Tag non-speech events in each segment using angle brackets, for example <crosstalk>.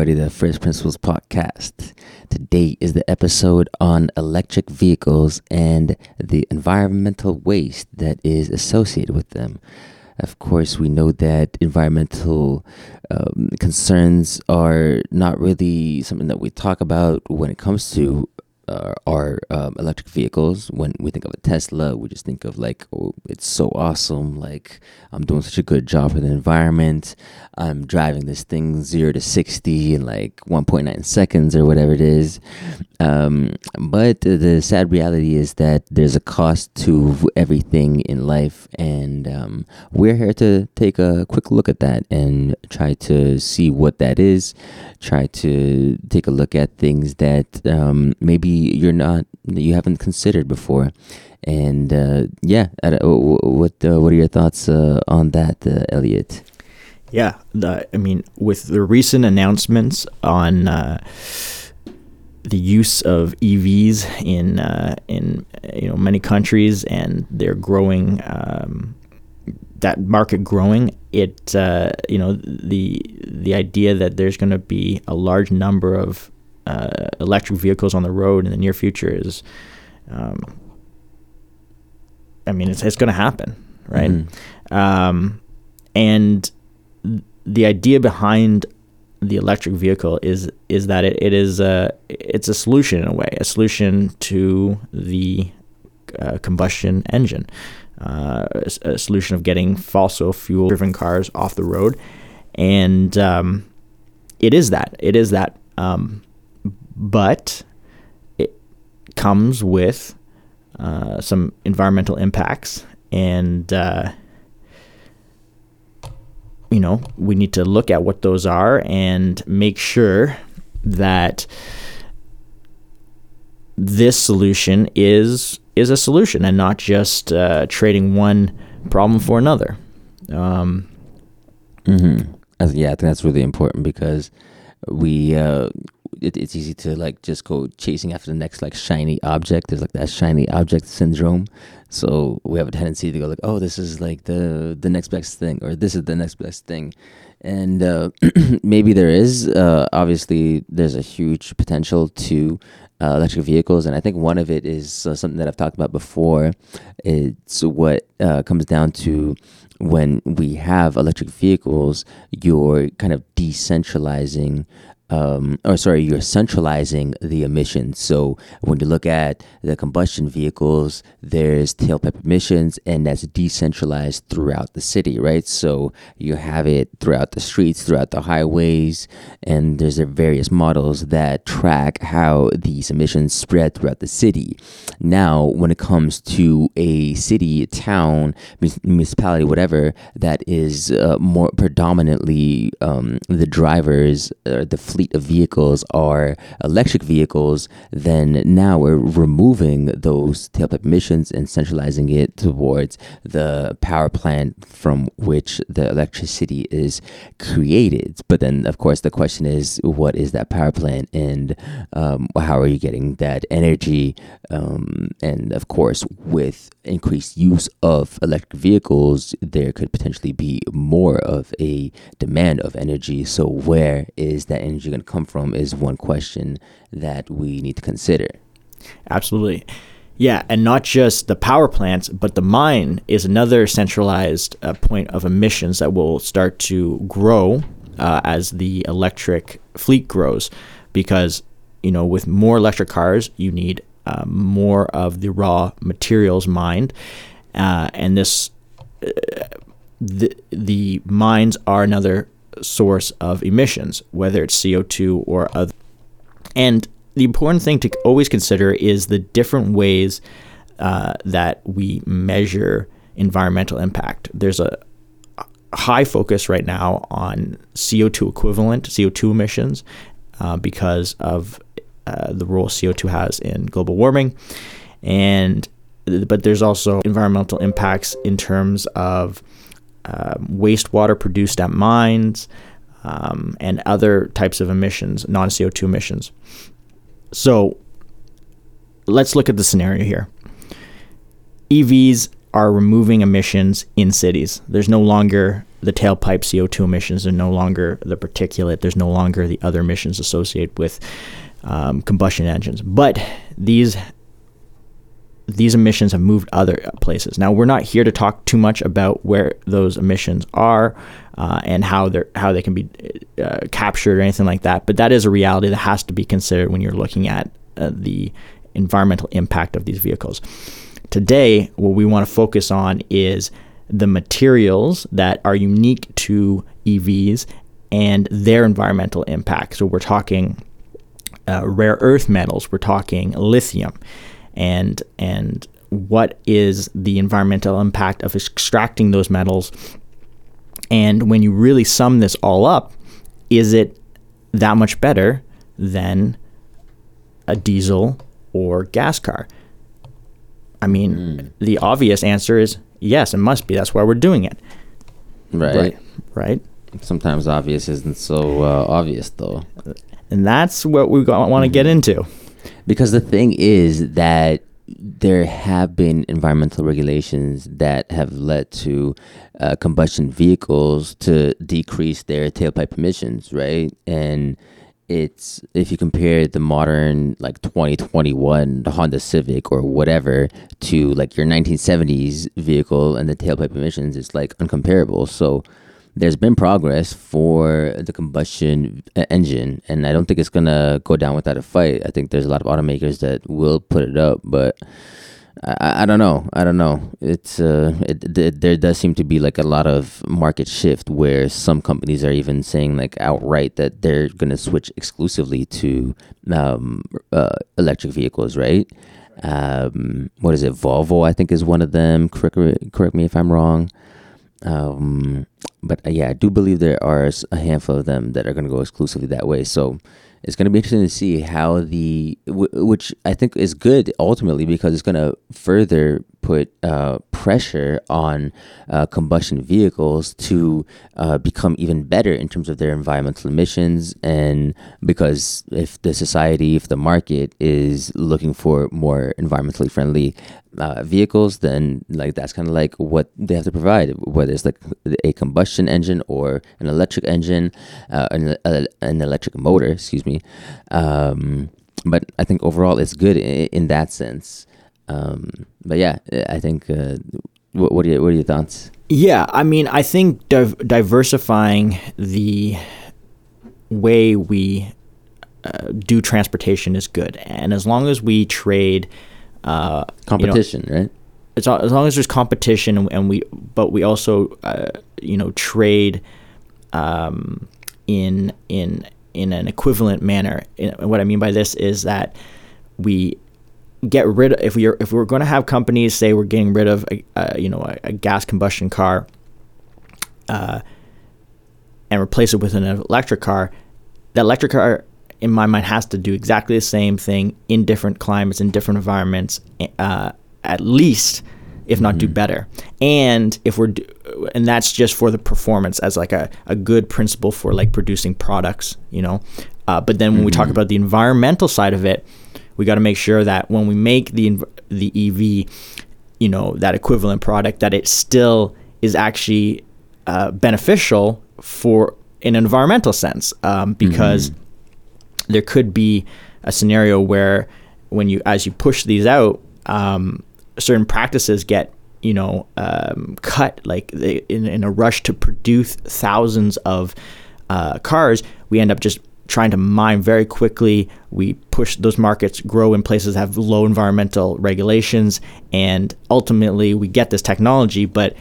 everybody, the First Principles Podcast. Today is the episode on electric vehicles and the environmental waste that is associated with them. Of course, we know that environmental um, concerns are not really something that we talk about when it comes to uh, are um, electric vehicles. When we think of a Tesla, we just think of like, oh, it's so awesome. Like, I'm doing such a good job for the environment. I'm driving this thing zero to 60 in like 1.9 seconds or whatever it is. Um, but the sad reality is that there's a cost to everything in life. And um, we're here to take a quick look at that and try to see what that is. Try to take a look at things that um, maybe you're not you haven't considered before. And uh, yeah, what uh, what are your thoughts uh, on that, uh, Elliot? Yeah, the, I mean, with the recent announcements on uh, the use of EVs in uh, in you know many countries, and they're growing. Um, that market growing, it you know the the idea that there's going to be a large number of uh, electric vehicles on the road in the near future is, um, I mean, it's it's going to happen, right? Mm-hmm. Um, and the idea behind the electric vehicle is is that it, it is a it's a solution in a way, a solution to the uh, combustion engine, uh, a, a, solution of getting fossil fuel driven cars off the road, and um, it is that it is that, um, but it comes with uh, some environmental impacts and uh, you know, we need to look at what those are and make sure that this solution is is a solution and not just uh, trading one problem for another. Um, mm-hmm. Yeah, I think that's really important because we uh, it, it's easy to like just go chasing after the next like shiny object. There's like that shiny object syndrome. So we have a tendency to go like, oh, this is like the the next best thing, or this is the next best thing, and uh, <clears throat> maybe there is. Uh, obviously, there's a huge potential to uh, electric vehicles, and I think one of it is uh, something that I've talked about before. It's what uh, comes down to when we have electric vehicles, you're kind of decentralizing um, or sorry, you're centralizing the emissions. So when you look at the combustion vehicles, there's tailpipe emissions, and that's decentralized throughout the city, right? So you have it throughout the streets, throughout the highways, and there's various models that track how these emissions spread throughout the city. Now, when it comes to a city, town, municipality, whatever, that is uh, more predominantly um, the drivers, uh, the fleet fleet of vehicles are electric vehicles, then now we're removing those tailpipe emissions and centralizing it towards the power plant from which the electricity is created. But then, of course, the question is, what is that power plant and um, how are you getting that energy? Um, and of course, with increased use of electric vehicles, there could potentially be more of a demand of energy. So, where is that energy going to come from? Is one question that we need to consider. Absolutely. Yeah, and not just the power plants, but the mine is another centralized uh, point of emissions that will start to grow uh, as the electric fleet grows, because you know with more electric cars, you need uh, more of the raw materials mined, uh, and this uh, the the mines are another source of emissions, whether it's CO two or other. And the important thing to always consider is the different ways uh, that we measure environmental impact. There's a high focus right now on CO2 equivalent, CO2 emissions, uh, because of uh, the role CO2 has in global warming. And but there's also environmental impacts in terms of um, wastewater produced at mines um, and other types of emissions, non CO2 emissions. So let's look at the scenario here. EVs are removing emissions in cities. There's no longer the tailpipe CO2 emissions there's no longer the particulate. There's no longer the other emissions associated with um, combustion engines. But these these emissions have moved other places. Now we're not here to talk too much about where those emissions are uh, and how they how they can be uh, captured or anything like that. But that is a reality that has to be considered when you're looking at uh, the environmental impact of these vehicles. Today, what we want to focus on is the materials that are unique to EVs and their environmental impact. So we're talking uh, rare earth metals, we're talking lithium, and and what is the environmental impact of extracting those metals? And when you really sum this all up, is it that much better than a diesel or gas car? I mean, mm. the obvious answer is yes, it must be. That's why we're doing it. Right. Right. right? Sometimes obvious isn't so uh, obvious, though. And that's what we want to get mm-hmm. into. Because the thing is that there have been environmental regulations that have led to uh, combustion vehicles to decrease their tailpipe emissions, right? And it's if you compare the modern like 2021 Honda Civic or whatever to like your 1970s vehicle and the tailpipe emissions, it's like uncomparable. So there's been progress for the combustion engine, and I don't think it's gonna go down without a fight. I think there's a lot of automakers that will put it up, but I, I don't know. I don't know. It's uh, it, it, there does seem to be like a lot of market shift where some companies are even saying like outright that they're gonna switch exclusively to um, uh, electric vehicles, right? Um, what is it? Volvo, I think, is one of them. Correct, correct me if I'm wrong. Um, but uh, yeah, I do believe there are a handful of them that are going to go exclusively that way. So it's going to be interesting to see how the which I think is good ultimately because it's going to further put uh, pressure on uh, combustion vehicles to uh, become even better in terms of their environmental emissions and because if the society if the market is looking for more environmentally friendly uh, vehicles, then like that's kind of like what they have to provide, whether it's like a combustion engine or an electric engine, uh, an, a, an electric motor, excuse me. Um, but I think overall it's good in, in that sense. Um, but yeah, I think. Uh, what, what, are your, what are your thoughts? Yeah, I mean, I think div- diversifying the way we uh, do transportation is good, and as long as we trade uh, competition, you know, right? It's as long as there's competition, and, and we, but we also, uh, you know, trade um, in in in an equivalent manner. And what I mean by this is that we get rid of if we are if we're going to have companies say we're getting rid of a, a you know a, a, gas combustion car uh, and replace it with an electric car, that electric car in my mind, has to do exactly the same thing in different climates, in different environments, uh, at least, if not mm-hmm. do better. And if we're, do, and that's just for the performance as like a, a good principle for like producing products, you know. Uh, but then when mm-hmm. we talk mm-hmm. about the environmental side of it, we got to make sure that when we make the the EV, you know, that equivalent product, that it still is actually uh, beneficial for in an environmental sense, um, because. Mm-hmm there could be a scenario where when you as you push these out, um, certain practices get you know um, cut like in, in a rush to produce thousands of uh, cars we end up just trying to mine very quickly. We push those markets grow in places that have low environmental regulations and ultimately we get this technology but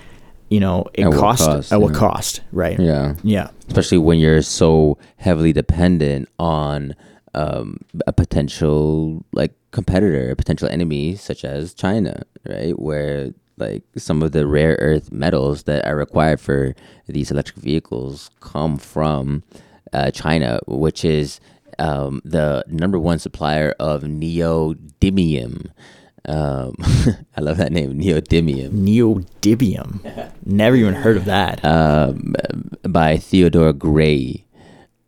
you know it at cost, what cost at yeah. what cost right? Yeah. Yeah. Especially when you're so heavily dependent on um, a potential like competitor a potential enemy such as china right? Where like some of the rare earth metals that are required for these electric vehicles come from uh, china which is um, the number one supplier of neodymium um, <laughs> I love that name, neodymium. Neodymium. Never even heard of that. Um, by Theodore Gray,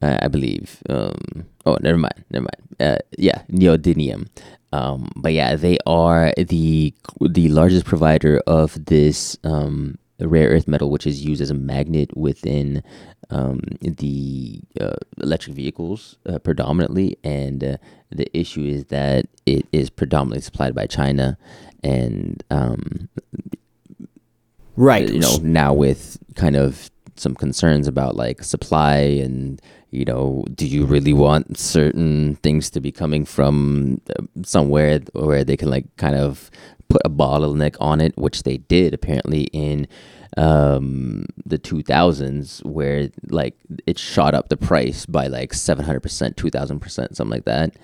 uh, I believe. Um, oh, never mind. Never mind. Uh, yeah, neodymium. Um, but yeah, they are the the largest provider of this um, a rare earth metal, which is used as a magnet within um, the uh, electric vehicles uh, predominantly, and uh, the issue is that it is predominantly supplied by China, and um, right, you know, now with kind of some concerns about like supply and you know, do you really want certain things to be coming from uh, somewhere where they can like kind of put a bottleneck on it, which they did apparently in um, the 2000s, where like it shot up the price by like 700%, 2000%, something like that.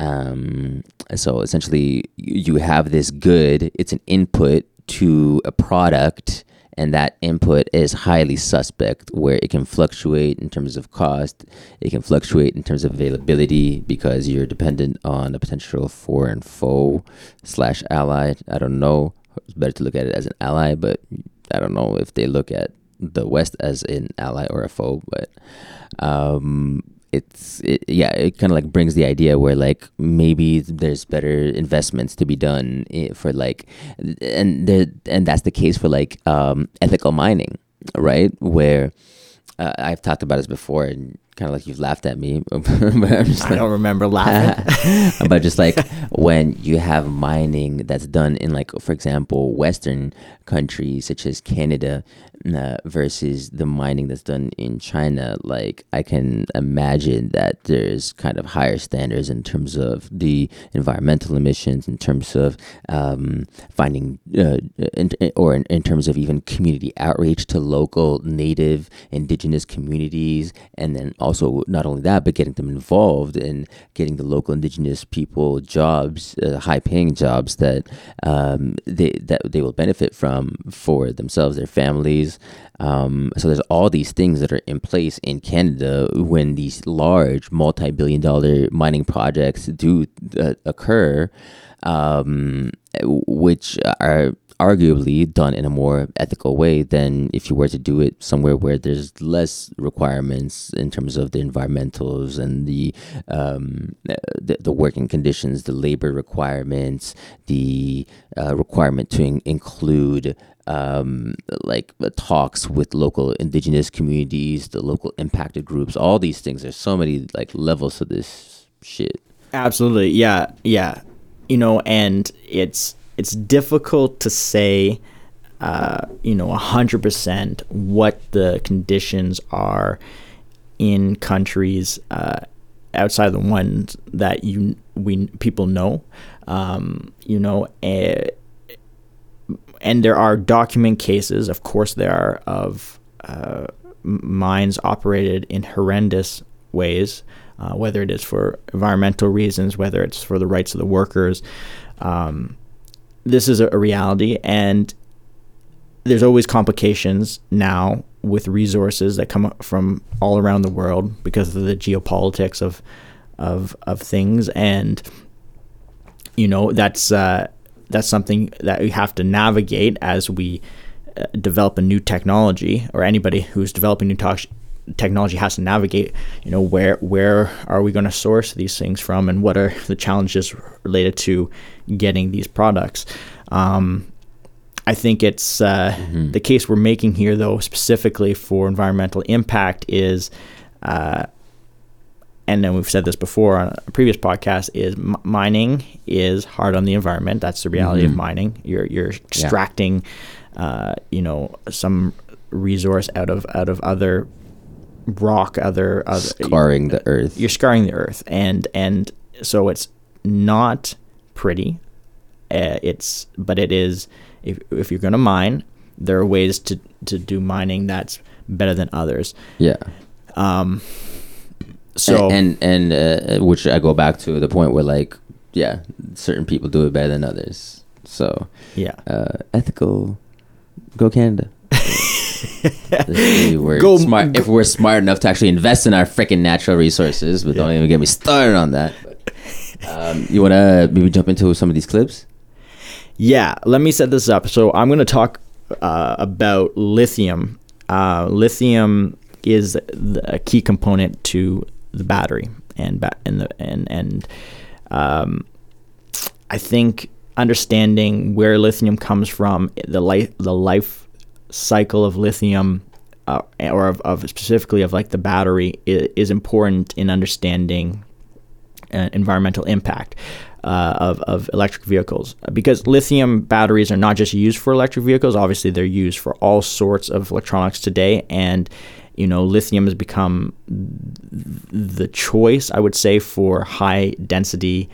Um, so essentially, you have this good, it's an input to a product and that input is highly suspect where it can fluctuate in terms of cost it can fluctuate in terms of availability because you're dependent on a potential foreign foe slash ally. I don't know. It's better to look at it as an ally but i don't know if they look at the west as an ally or a foe but um, it's it, yeah it kind of like brings the idea where like maybe there's better investments to be done for like and there and that's the case for like um, ethical mining right? Where uh, I've talked about this before and kind of like you've laughed at me <laughs> but I'm just I like, don't remember laughing. <laughs> But just like <laughs> when you have mining that's done in like for example western countries such as Canada uh, versus the mining that's done in China, like I can imagine that there's kind of higher standards in terms of the environmental emissions, in terms of um, finding, uh, in, or in, in terms of even community outreach to local native indigenous communities, and then also not only that, but getting them involved in getting the local indigenous people jobs, uh, high-paying jobs that um, they that they will benefit from for themselves, their families um, so there's all these things that are in place in Canada when these large multi-billion dollar mining projects do uh, occur, um, which are arguably done in a more ethical way than if you were to do it somewhere where there's less requirements in terms of the environmentals and the um, the, the, working conditions, the labor requirements, the uh, requirement to in- include um, like uh, talks with local indigenous communities, the local impacted groups, all these things. There's so many like levels to this shit. Absolutely, yeah, yeah. You know, and it's it's difficult to say, uh, you know, hundred percent what the conditions are in countries uh, outside the ones that you we people know. Um, you know, uh, and there are document cases, of course, there are of uh, mines operated in horrendous ways, uh, whether it is for environmental reasons, whether it's for the rights of the workers. Um, this is a, a reality, and there's always complications now with resources that come from all around the world because of the geopolitics of of of things, and you know that's. Uh, that's something that we have to navigate as we uh, develop a new technology, or anybody who's developing new to- technology has to navigate. You know, where where are we going to source these things from, and what are the challenges related to getting these products? Um, I think it's uh, mm-hmm. the case we're making here, though, specifically for environmental impact, is uh, and then we've said this before on a previous podcast is m- mining is hard on the environment. That's the reality mm-hmm. of mining. You're you're extracting yeah. uh, you know some resource out of out of other rock other, other scarring the earth. you're scarring the earth. And and so it's not pretty. Uh, it's but it is if, if you're going to mine there are ways to to do mining that's better than others. Yeah. Um so and and, and uh, which I go back to the point where like yeah, certain people do it better than others. So yeah, uh, ethical. Go Canada. we're <laughs> go, smart go. if we're smart enough to actually invest in our freaking natural resources. But yeah. don't even get me started on that. Um, you want to maybe jump into some of these clips? Yeah, let me set this up. So I'm going to talk uh, about lithium. Uh, lithium is a key component to the battery and ba- and the and and um, I think understanding where lithium comes from, the life the life cycle of lithium uh, or of, of specifically of like the battery is, is important in understanding uh, environmental impact uh, of, of electric vehicles. Because lithium batteries are not just used for electric vehicles obviously they're used for all sorts of electronics today and you know lithium has become the choice i would say for high density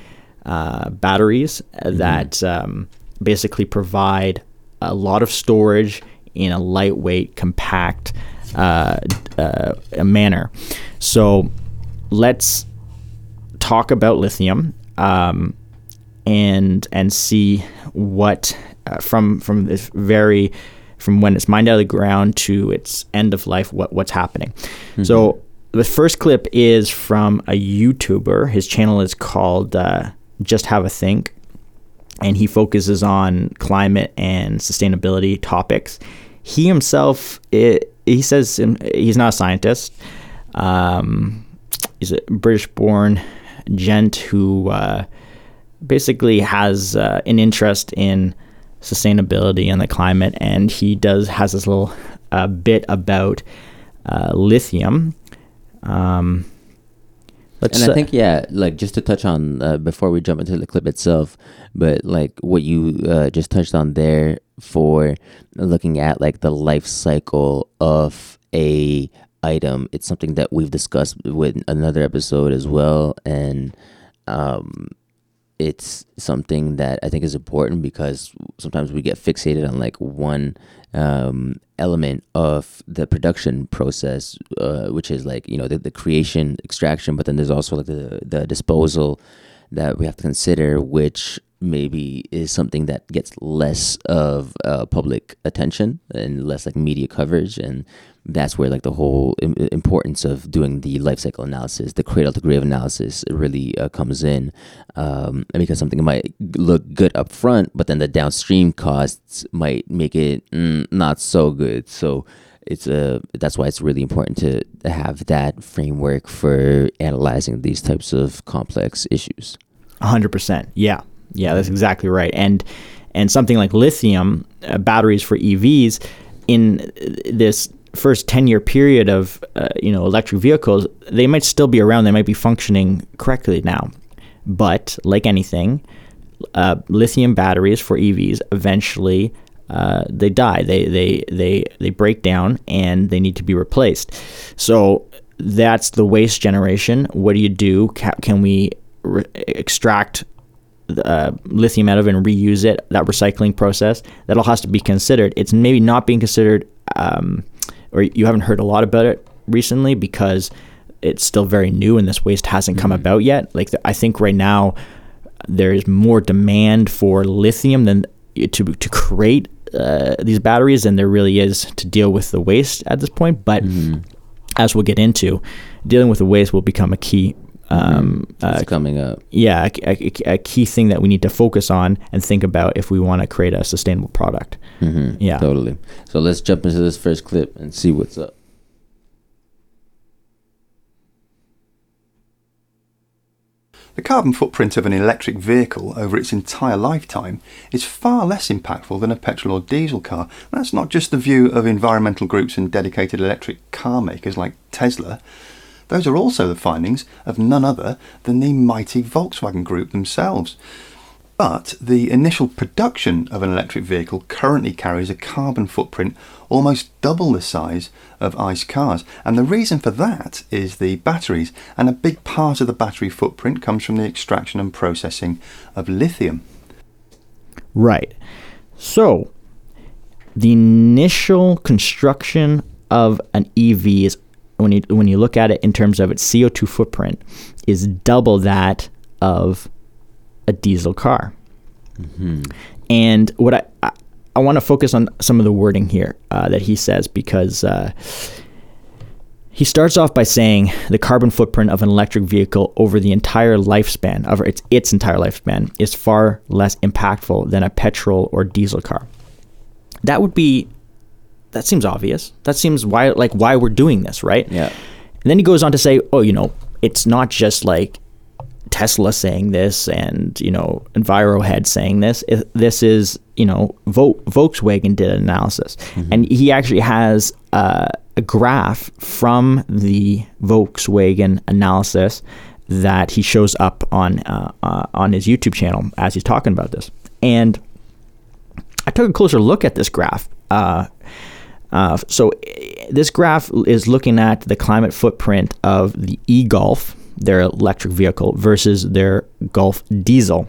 uh, batteries mm-hmm. that um, basically provide a lot of storage in a lightweight compact uh, uh manner so let's talk about lithium um, and and see what uh, from from this very from when it's mined out of the ground to its end of life what what's happening. Mm-hmm. So the first clip is from a YouTuber. His channel is called uh, Just Have a Think, and he focuses on climate and sustainability topics. He himself, it, he says he's not a scientist. Um, he's a British-born gent who uh, basically has uh, an interest in sustainability and the climate, and he does has this little uh, bit about uh, lithium. Um, and I think yeah, like just to touch on uh, before we jump into the clip itself, but like what you uh, just touched on there for looking at like the life cycle of a item. It's something that we've discussed with another episode as well, and um, it's something that I think is important because sometimes we get fixated on like one um, element of the production process, uh, which is like you know the, the creation, extraction, but then there's also like the the disposal that we have to consider, which maybe is something that gets less of uh, public attention and less like media coverage and that's where like the whole importance of doing the life cycle analysis, the cradle to grave analysis, really uh, comes in. Um, because something might look good up front, but then the downstream costs might make it mm, not so good. So it's a uh, that's why it's really important to have that framework for analyzing these types of complex issues. hundred percent. Yeah, yeah, that's exactly right. And and something like lithium uh, batteries for EVs in this first 10 year period of uh, you know electric vehicles they might still be around. They might be functioning correctly now. But like anything uh, lithium batteries for EVs eventually uh, they die. They, they they they break down and they need to be replaced. So that's the waste generation. What do you do? Can we re- extract uh, lithium out of and reuse it that recycling process that all has to be considered it's maybe not being considered um, or you haven't heard a lot about it recently because it's still very new and this waste hasn't come mm-hmm. about yet. Like I think right now there is more demand for lithium than to to create uh, these batteries than there really is to deal with the waste at this point. But mm-hmm. as we'll get into, dealing with the waste will become a key um, uh, coming up. Yeah, a, a, a, key thing that we need to focus on and think about if we want to create a sustainable product. Mm-hmm. Yeah, totally. So let's jump into this first clip and see what's up. The carbon footprint of an electric vehicle over its entire lifetime is far less impactful than a petrol or diesel car. That's not just the view of environmental groups and dedicated electric car makers like Tesla. Those are also the findings of none other than the mighty Volkswagen Group themselves. But the initial production of an electric vehicle currently carries a carbon footprint almost double the size of ICE cars. And the reason for that is the batteries, and a big part of the battery footprint comes from the extraction and processing of lithium. Right. So, the initial construction of an EV is when you when you look at it in terms of its CO2 footprint, is double that of a diesel car. Mm-hmm. And what I I, I want to focus on some of the wording here uh, that he says because. Uh, he starts off by saying the carbon footprint of an electric vehicle over the entire lifespan, of its, its entire lifespan, is far less impactful than a petrol or diesel car. That would be that seems obvious. That seems why like why we're doing this, right? Yeah. And then he goes on to say, oh, you know, it's not just like Tesla saying this and you know Envirohead saying this. This is you know Volkswagen did an analysis, mm-hmm. and he actually has uh, a graph from the Volkswagen analysis that he shows up on uh, uh, on his YouTube channel as he's talking about this. And I took a closer look at this graph. Uh, so this graph is looking at the climate footprint of the e-Golf, their electric vehicle, versus their Golf diesel.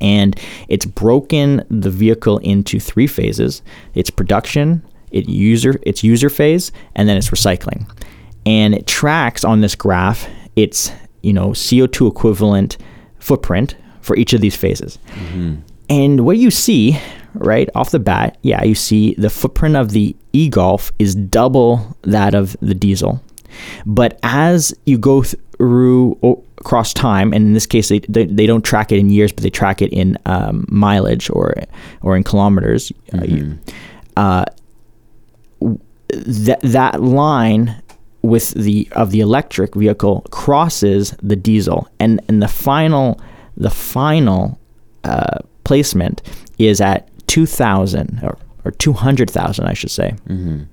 And it's broken the vehicle into three phases: its production, its user, its user phase, and then its recycling. And it tracks on this graph its you know CO2 equivalent footprint for each of these phases. Mm-hmm. And what you see right off the bat, yeah, you see the footprint of the e-Golf is double that of the diesel. But as you go through across time, and in this case, they, they, they don't track it in years, but they track it in um, mileage or or in kilometers. Uh, mm-hmm. Uh, that that line with the of the electric vehicle crosses the diesel, and and the final the final uh, placement is at 2,000 or, or 200,000, I should say, mm-hmm.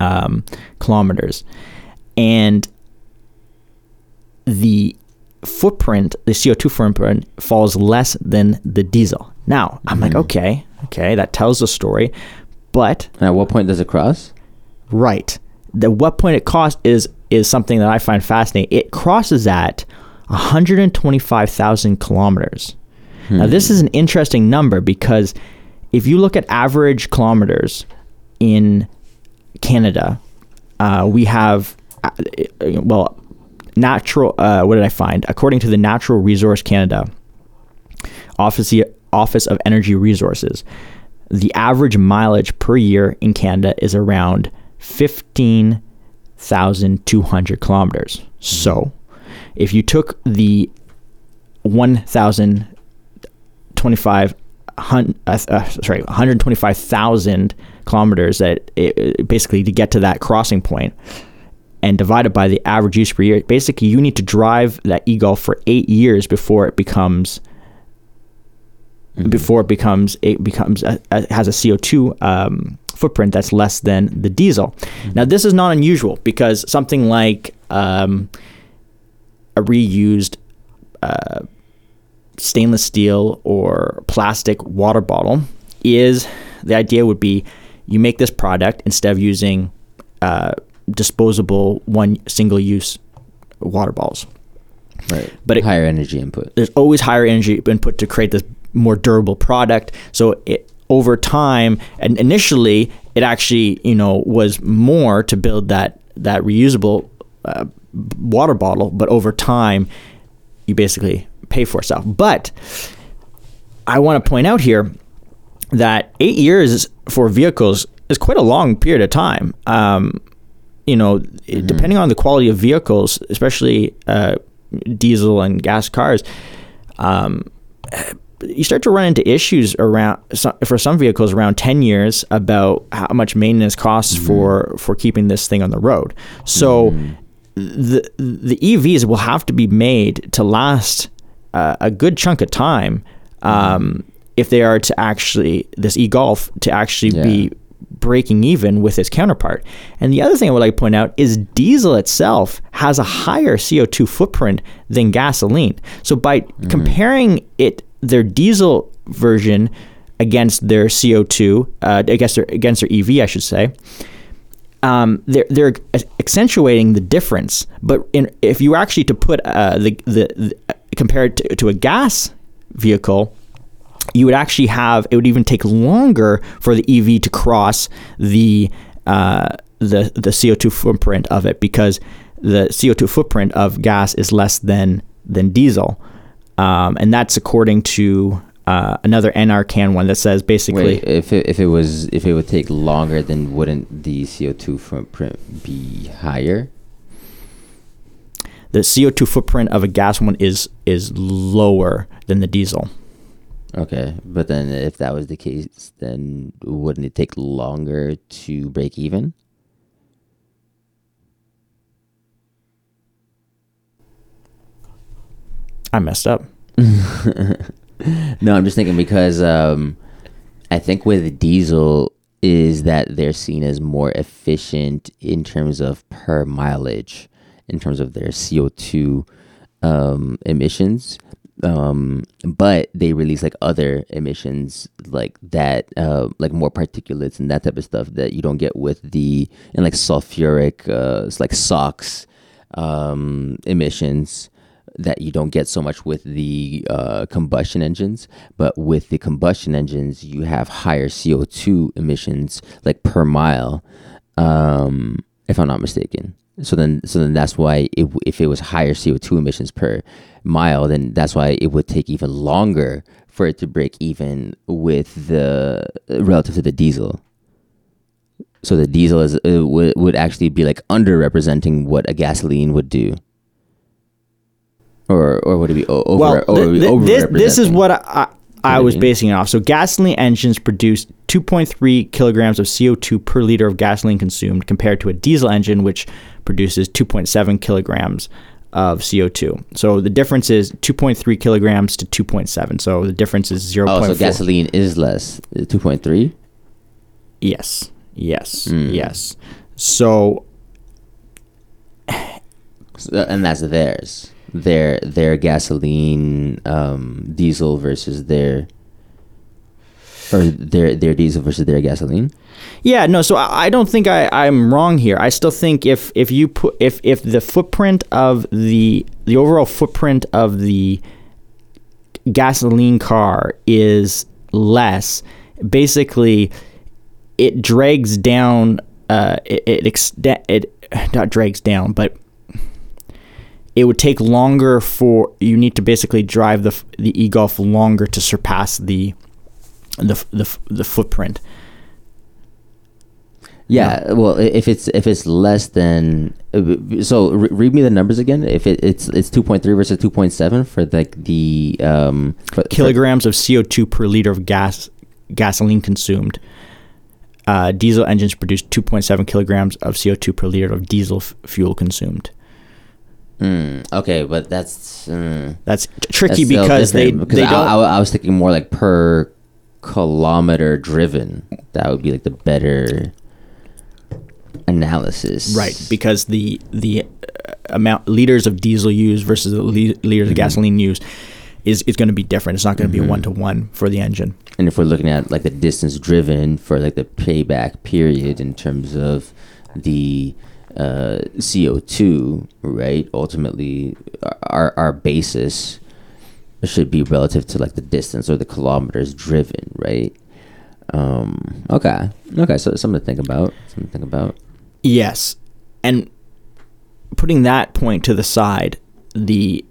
um, kilometers. And the footprint, the CO2 footprint, falls less than the diesel. Now, mm-hmm. I'm like, mm-hmm. okay, okay, that tells the story. But at what point does it cross? Right. The what point it cross is is something that I find fascinating. It crosses at 125,000 kilometers. Hmm. Now, this is an interesting number because if you look at average kilometers in Canada, uh, we have, uh, well, natural, uh, what did I find? According to the Natural Resource Canada Office, Office of Energy Resources, the average mileage per year in Canada is around 15,200 kilometers. So if you took the 1,025 uh, uh, sorry, 125,000 kilometers that it, basically to get to that crossing point and divided by the average use per year. Basically, you need to drive that e-Golf for eight years before it becomes mm-hmm. before it becomes it becomes a, a, has a CO2 um, footprint that's less than the diesel. Mm-hmm. Now, this is not unusual because something like um, a reused uh, stainless steel or plastic water bottle is the idea would be you make this product instead of using uh, disposable one single use water bottles. Right. But it, higher energy input. There's always higher energy input to create this more durable product. So it over time and initially it actually you know was more to build that that reusable uh, water bottle, but over time you basically pay for itself. But I want to point out here that eight years for vehicles is quite a long period of time. Um, you know, mm-hmm. depending on the quality of vehicles, especially uh, diesel and gas cars, um, you start to run into issues around for some vehicles around 10 years about how much maintenance costs mm-hmm. for for keeping this thing on the road. So mm-hmm. the the EVs will have to be made to last uh, a good chunk of time um, if they are to actually this e-Golf to actually yeah. be breaking even with its counterpart. And the other thing I would like to point out is diesel itself has a higher CO2 footprint than gasoline. So by mm-hmm. comparing it their diesel version against their CO2, uh, against their against their EV, I should say. Um, they're they're accentuating the difference, but in, if you actually to put uh, the, the compared to, to a gas vehicle, you would actually have it would even take longer for the EV to cross the uh, the the CO2 footprint of it because the CO2 footprint of gas is less than than diesel, um, and that's according to uh, another NRCan one that says basically Wait, if it, if it was if it would take longer, then wouldn't the CO2 footprint be higher? The CO2 footprint of a gas one is is lower than the diesel. Okay, but then if that was the case, then wouldn't it take longer to break even? I messed up. <laughs> No, I'm just thinking because um, I think with diesel is that they're seen as more efficient in terms of per mileage, in terms of their CO2 um, emissions. Um, but they release like other emissions like that, uh, like more particulates and that type of stuff that you don't get with the and like sulfuric, uh, it's like SOx um, emissions that you don't get so much with the uh, combustion engines, but with the combustion engines, you have higher CO2 emissions, like per mile, um, if I'm not mistaken. So then, so then that's why it, if it was higher CO2 emissions per mile, then that's why it would take even longer for it to break even with the relative to the diesel. So the diesel is uh, would, would actually be like underrepresenting what a gasoline would do or or would it be over? well, or would be th- th- this this is what I, I, I was basing it off. So gasoline engines produce 2.3 kilograms of CO2 per liter of gasoline consumed, compared to a diesel engine which produces 2.7 kilograms of CO2. So the difference is 2.3 kilograms to 2.7. So the difference is 0. Oh, so gasoline is less, two point three. Yes. Yes. Hmm. Yes. So and that's theirs. Their their gasoline, um, diesel versus their, or their their diesel versus their gasoline. Yeah, no. So I, I don't think I, I'm wrong here. I still think if if you put if if the footprint of the the overall footprint of the gasoline car is less, basically, it drags down. Uh, it it, exte- it not drags down, but it would take longer for you need to basically drive the the e golf longer to surpass the the the, the footprint. Yeah, well, if it's if it's less than, uh, so re- read me the numbers again. If it, it's it's two point three versus two point seven for like the um for, for- kilograms of CO2 per liter of gas gasoline consumed. Uh, diesel engines produce 2.7 kilograms of CO2 per liter of diesel f- fuel consumed. Mm, okay, but that's mm, That's tricky that's because they, because they I, don't. I, I was thinking more like per kilometer driven. That would be like the better analysis, right, because the the uh, amount liters of diesel used versus the li- liters of gasoline used is is going to be different. It's not going to be one to one for the engine. and if we're looking at like the distance driven for like the payback period in terms of the uh, CO2, right? Ultimately, our our basis should be relative to like the distance or the kilometers driven, right? Um, okay, okay, so something to think about. Something to think about. Yes, and putting that point to the side, the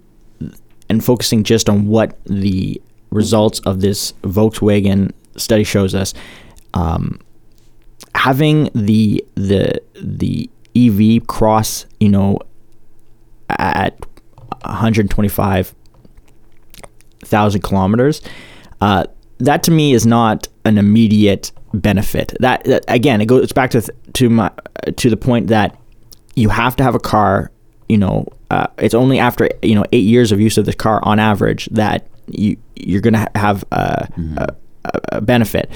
and focusing just on what the results of this Volkswagen study shows us, um, having the the the EV cross, you know, at 125 thousand kilometers, uh, that to me is not an immediate benefit. That, that again, it goes back to th- to my to the point that you have to have a car. You know, uh, it's only after you know eight years of use of the car on average that you you're gonna have a, a, a- a benefit.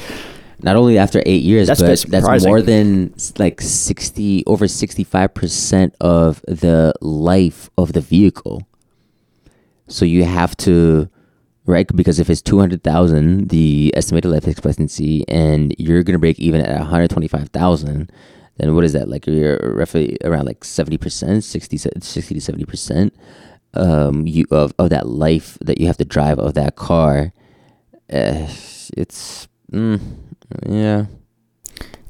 Not only after eight years, That's but that's more than like sixty over sixty five percent of the life of the vehicle. So you have to, right? Because if it's two hundred thousand, the estimated life expectancy, and you're gonna break even at one hundred twenty five thousand, then what is that? Like you're roughly around like seventy percent, 60, 60 to seventy percent, um, you of of that life that you have to drive of that car. Uh, it's mm, yeah.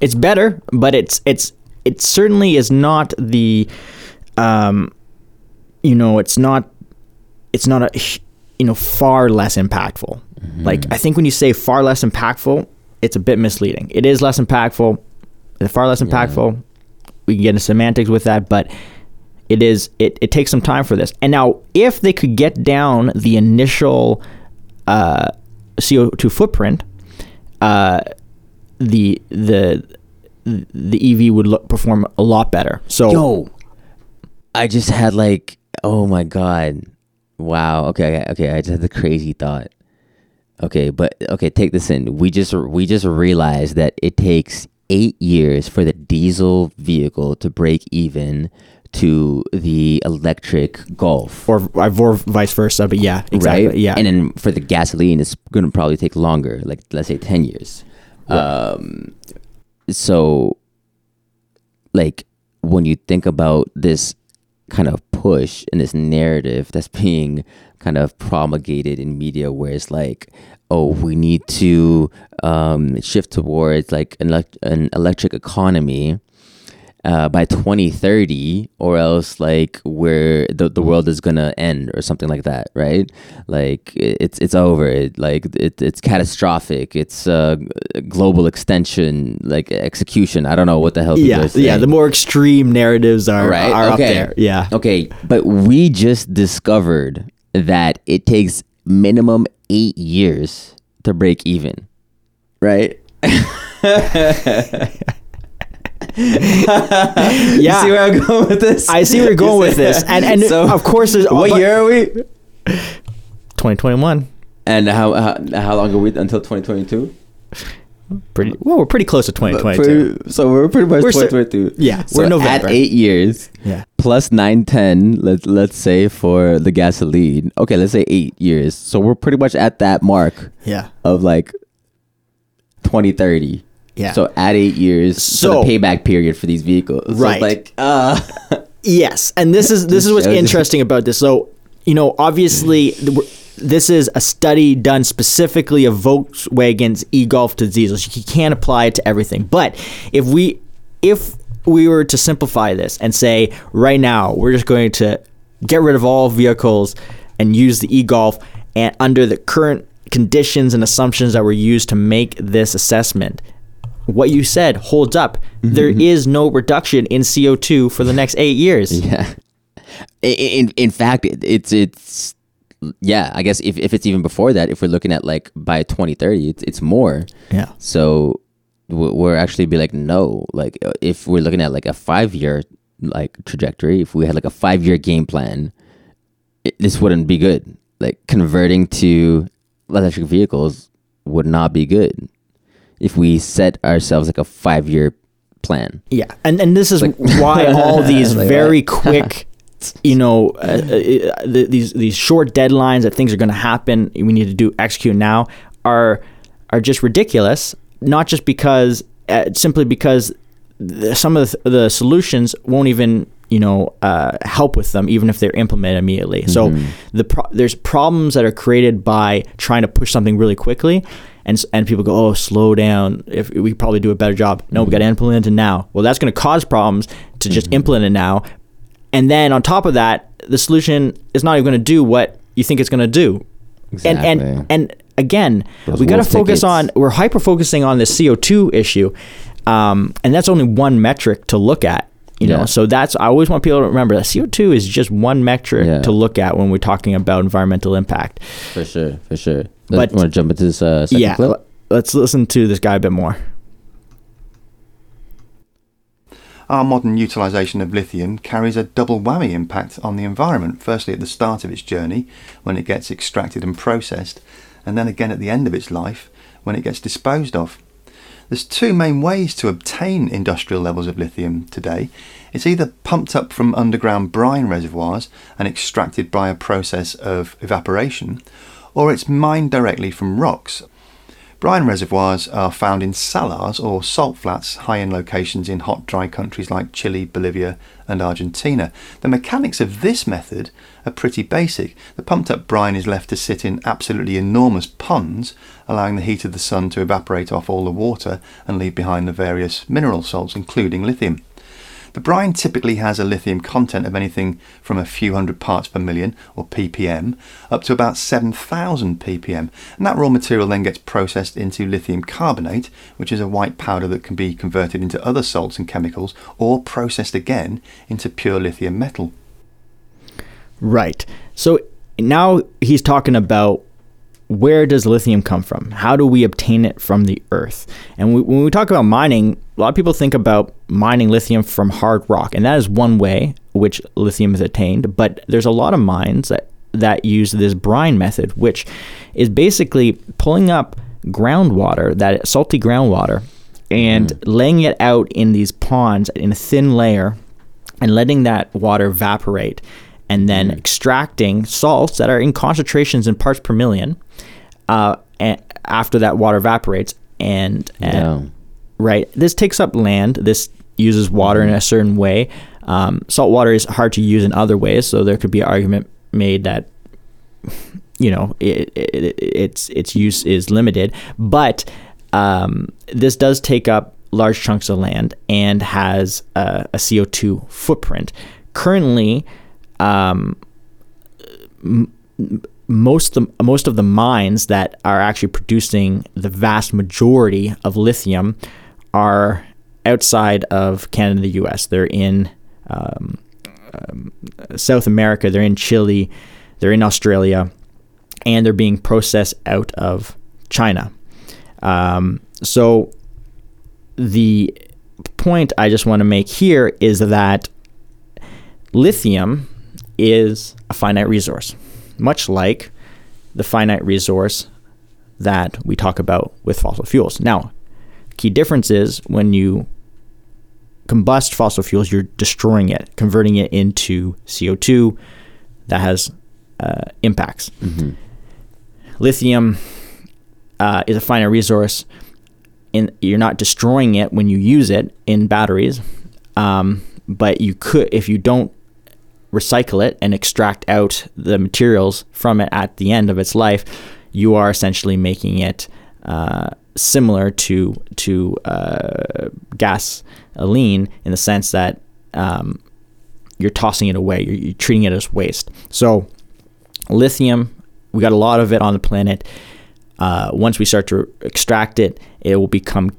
it's better, but it's it's it certainly is not the, um, you know, it's not it's not a you know far less impactful. Like I think when you say far less impactful, it's a bit misleading. It is less impactful, far less impactful. We can get into semantics with that, but it is it, it takes some time for this. And now if they could get down the initial uh, CO2 footprint, uh, the the the EV would look, perform a lot better. So Yo, I just had like, oh my god, Wow. Okay. Okay. okay. I just had the crazy thought. Okay, but okay, take this in. We just we just realized that it takes eight years for the diesel vehicle to break even to the electric Golf. or or vice versa. But yeah, exactly. Right? Yeah, And then for the gasoline, it's going to probably take longer, like let's say 10 years. Um, so, like, when you think about this kind of push and this narrative that's <laughs> being kind of promulgated in media, where it's like, oh, we need to um, shift towards like an, elec- an electric economy uh, by 2030 or else like where the, the world is gonna end or something like that right like it, it's it's over it, like it, it's catastrophic it's uh, global extension like execution i don't know what the hell yeah, yeah. The more extreme narratives are Right, are up okay. there. Yeah, okay but we just discovered that it takes minimum eight years to break even right <laughs> <laughs> yeah. you see where i'm going with this I see where you're going with <laughs> this, and and So, of course, there's what but- year are we 2021. And how, how how long are we until 2022? Pretty well. We're pretty close to 2022. Pretty- so we're pretty much We're cer- 2022. yeah, so we're November. at eight years Yeah. plus nine ten. Let's let's say for the gasoline. Okay, let's say eight years. So we're pretty much at that mark Yeah. of like 2030. Yeah. So at eight years, so So- the payback period for these vehicles. Right. it's like uh, <laughs> Yes, and this is this is what's interesting about this. So, you know, obviously, this is a study done specifically of Volkswagen's e-Golf to diesel. You can't apply it to everything, but if we if we were to simplify this and say right now we're just going to get rid of all vehicles and use the e-Golf and under the current conditions and assumptions that were used to make this assessment what you said holds up. There is no reduction in CO2 for the next eight years. <laughs> yeah. In in, in fact, it's it's yeah. I guess if, if it's even before that, if we're looking at like by 2030, it's it's more. Yeah. So we're actually be like no, like uh, if we're looking at like a five year like trajectory, if we had like a five year game plan, it, this wouldn't be good. Like converting to electric vehicles would not be good if we set ourselves like a five year plan. Yeah. And and this is <laughs> why all <laughs> these Like very <laughs> quick you know uh, uh, these these short deadlines that things are going to happen we need to do execute now are are just ridiculous not just because uh, simply because the, some of the, the solutions won't even you know uh, help with them even if they're implemented immediately so the pro- there's problems that are created by trying to push something really quickly and and people go oh slow down. If we could probably do a better job. No we got to implement it now. Well that's going to cause problems to just implement it now. And then on top of that the solution is not even going to do what you think it's going to do. And Exactly. and and again Those we got to focus tickets. on we're hyper focusing on the CO2 issue um, and that's only one metric to look at you know so that's i always want people to remember that co2 is just one metric Yeah. to look at when we're talking about environmental impact For sure, for sure. But- want to jump into this uh, second yeah clip? let's listen to this guy a bit more Our modern utilisation of lithium carries a double whammy impact on the environment. Firstly, at the start of its journey, when it gets extracted and processed, and then again at the end of its life, when it gets disposed of. There's two main ways to obtain industrial levels of lithium today. It's either pumped up from underground brine reservoirs and extracted by a process of evaporation, or it's mined directly from rocks. Brine reservoirs are found in salars or salt flats high in locations in hot, dry countries like Chile, Bolivia, and Argentina. The mechanics of this method are pretty basic. The pumped up brine is left to sit in absolutely enormous ponds, allowing the heat of the sun to evaporate off all the water and leave behind the various mineral salts, including lithium. The brine typically has a lithium content of anything from a few hundred parts per million, or ppm, up to about 7,000 ppm, and that raw material then gets processed into lithium carbonate, which is a white powder that can be converted into other salts and chemicals, or processed again into pure lithium metal. Right. So now he's talking about where does lithium come from? How do we obtain it from the earth? And we, when we talk about mining, a lot of people think about mining lithium from hard rock, and that is one way which lithium is attained. But there's a lot of mines that that use this brine method, which is basically pulling up groundwater, that salty groundwater, and mm-hmm. laying it out in these ponds in a thin layer and letting that water evaporate and then extracting salts that are in concentrations in parts per million uh, and after that water evaporates and, and Yeah. right this takes up land. This uses water in a certain way. Um, salt water is hard to use in other ways so there could be an argument made that you know it, it, its its use is limited. But um, this does take up large chunks of land and has a, a CO2 footprint. Currently um, most the most of the mines that are actually producing the vast majority of lithium are outside of Canada and the U.S. They're in um, um, South America. They're in Chile. They're in Australia, and they're being processed out of China. Um, so the point I just want to make here is that lithium is a finite resource, much like the finite resource that we talk about with fossil fuels. Now, key difference is when you combust fossil fuels, you're destroying it, converting it into CO2 that has uh, impacts. Lithium uh, is a finite resource. In, you're not destroying it when you use it in batteries, um, but you could if you don't recycle it and extract out the materials from it at the end of its life, you are essentially making it uh, similar to to uh, gasoline in the sense that um, you're tossing it away. You're, you're treating it as waste. So lithium, we got a lot of it on the planet. Uh, once we start to extract it, it will become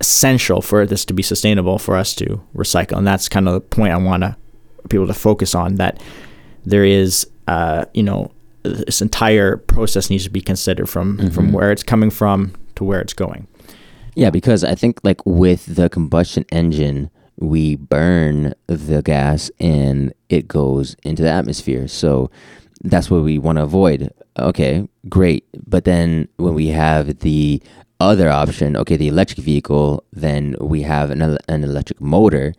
essential for this to be sustainable for us to recycle. And that's kind of the point I want to people to focus on that there is, uh, you know, this entire process needs to be considered from from where it's coming from to where it's going. Yeah, because I think like with the combustion engine, we burn the gas and it goes into the atmosphere. So that's what we want to avoid. Okay, great. But then when we have the other option, okay, the electric vehicle, then we have an, an electric motor.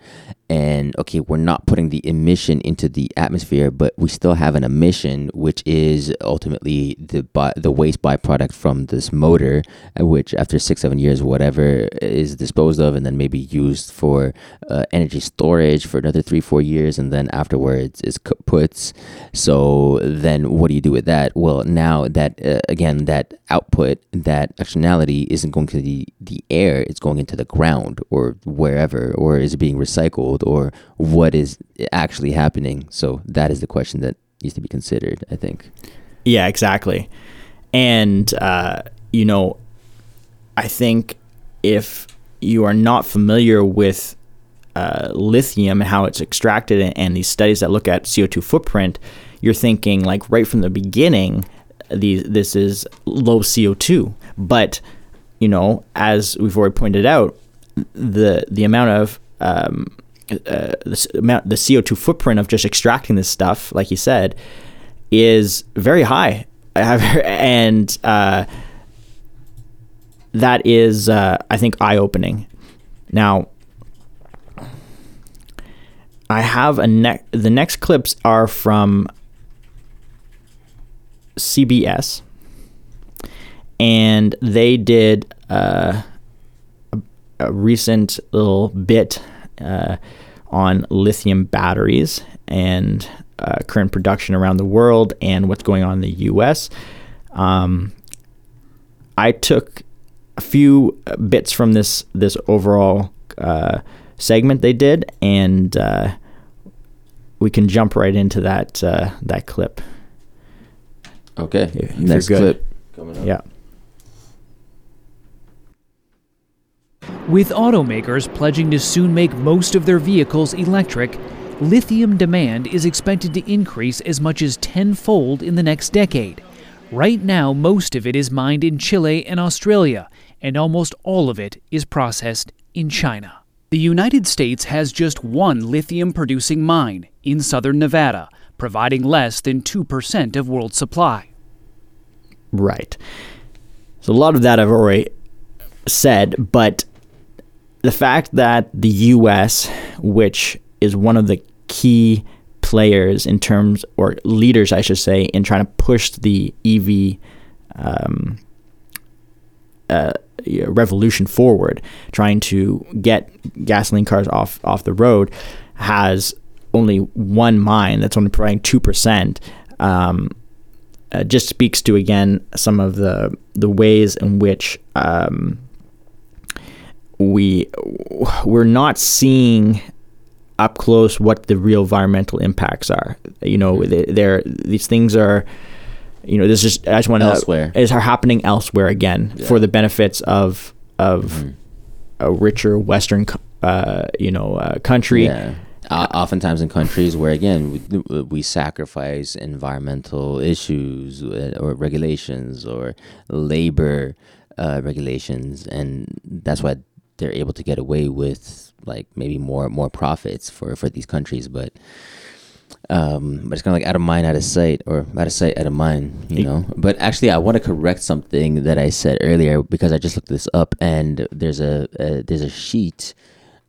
And okay, we're not putting the emission into the atmosphere, but we still have an emission, which is ultimately the by, the waste byproduct from this motor, uh, which after six, seven years, whatever, is disposed of and then maybe used for uh, energy storage for another three, four years, and then afterwards is puts. So then, what do you do with that? Well, now that uh, again, that output, that externality isn't going to the the air; it's going into the ground or wherever, or is being recycled, or what is actually happening? So that is the question that needs to be considered. I think. Yeah, exactly. And uh, you know, I think if you are not familiar with uh, lithium and how it's extracted and, these studies that look at CO2 footprint, you're thinking like right from the beginning, these this is low CO2. But you know, as we've already pointed out, the the amount of um, uh, the amount the CO2 footprint of just extracting this stuff, like you said, is very high, <laughs> and uh, that is, uh, I think, eye opening. Now, I have a ne- the next clips are from CBS, and they did uh, a, a recent little bit uh, on lithium batteries and uh, current production around the world and what's going on in the U.S. Um, I took a few uh, bits from this this overall uh, segment they did, and uh, we can jump right into that uh, that clip. Okay. If you're Next good. clip. Coming up. Yeah. With automakers pledging to soon make most of their vehicles electric, lithium demand is expected to increase as much as tenfold in the next decade. Right now, most of it is mined in Chile and Australia, and almost all of it is processed in China. The United States has just one lithium producing mine in southern Nevada, providing less than 2% of world supply. Right. So a lot of that I've already said, but the fact that the US, which is one of the key players in terms, or leaders, I should say, in trying to push the EV um, uh, revolution forward, trying to get gasoline cars off off the road, has only one mine that's only providing two percent. Um, uh, just speaks to again some of the the ways in which um, we we're not seeing up close what the real environmental impacts are. You know, there these things are. You know, this is I just want to elsewhere is are happening elsewhere again yeah. for the benefits of of mm-hmm. a richer Western, uh, you know, uh, country. Yeah uh, oftentimes in countries where again we, we, sacrifice environmental issues uh, or regulations or labor uh, regulations and that's why they're able to get away with like maybe more more profits for for these countries but um, but it's kind of like out of mind, out of sight, or out of sight, out of mind, you know. But actually, I want to correct something that I said earlier because I just looked this up, and there's a, a there's a sheet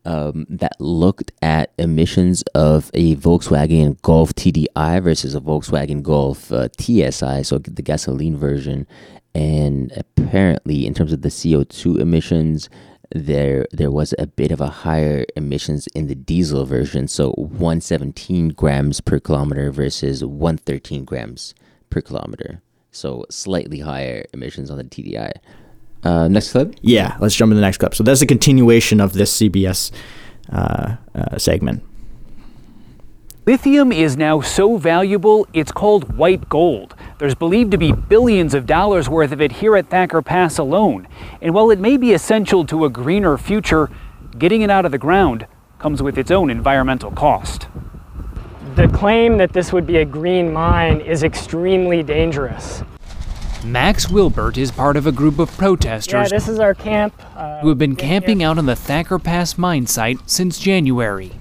um, that looked at emissions of a Volkswagen Golf TDI versus a Volkswagen Golf uh, TSI, so the gasoline version. And apparently, in terms of the CO2 emissions, there there was a bit of a higher emissions in the diesel version, so 117 grams per kilometer versus 113 grams per kilometer. So slightly higher emissions on the TDI. Uh, next clip. Yeah, let's jump in the next clip. So that's a continuation of this CBS uh, uh, segment. Lithium is now so valuable, it's called white gold. There's believed to be billions of dollars worth of it here at Thacker Pass alone. And while it may be essential to a greener future, getting it out of the ground comes with its own environmental cost. The claim that this would be a green mine is extremely dangerous. Max Wilbert is part of a group of protesters. Yeah, this is our camp. Uh, who have been camping out on the Thacker Pass mine site since January.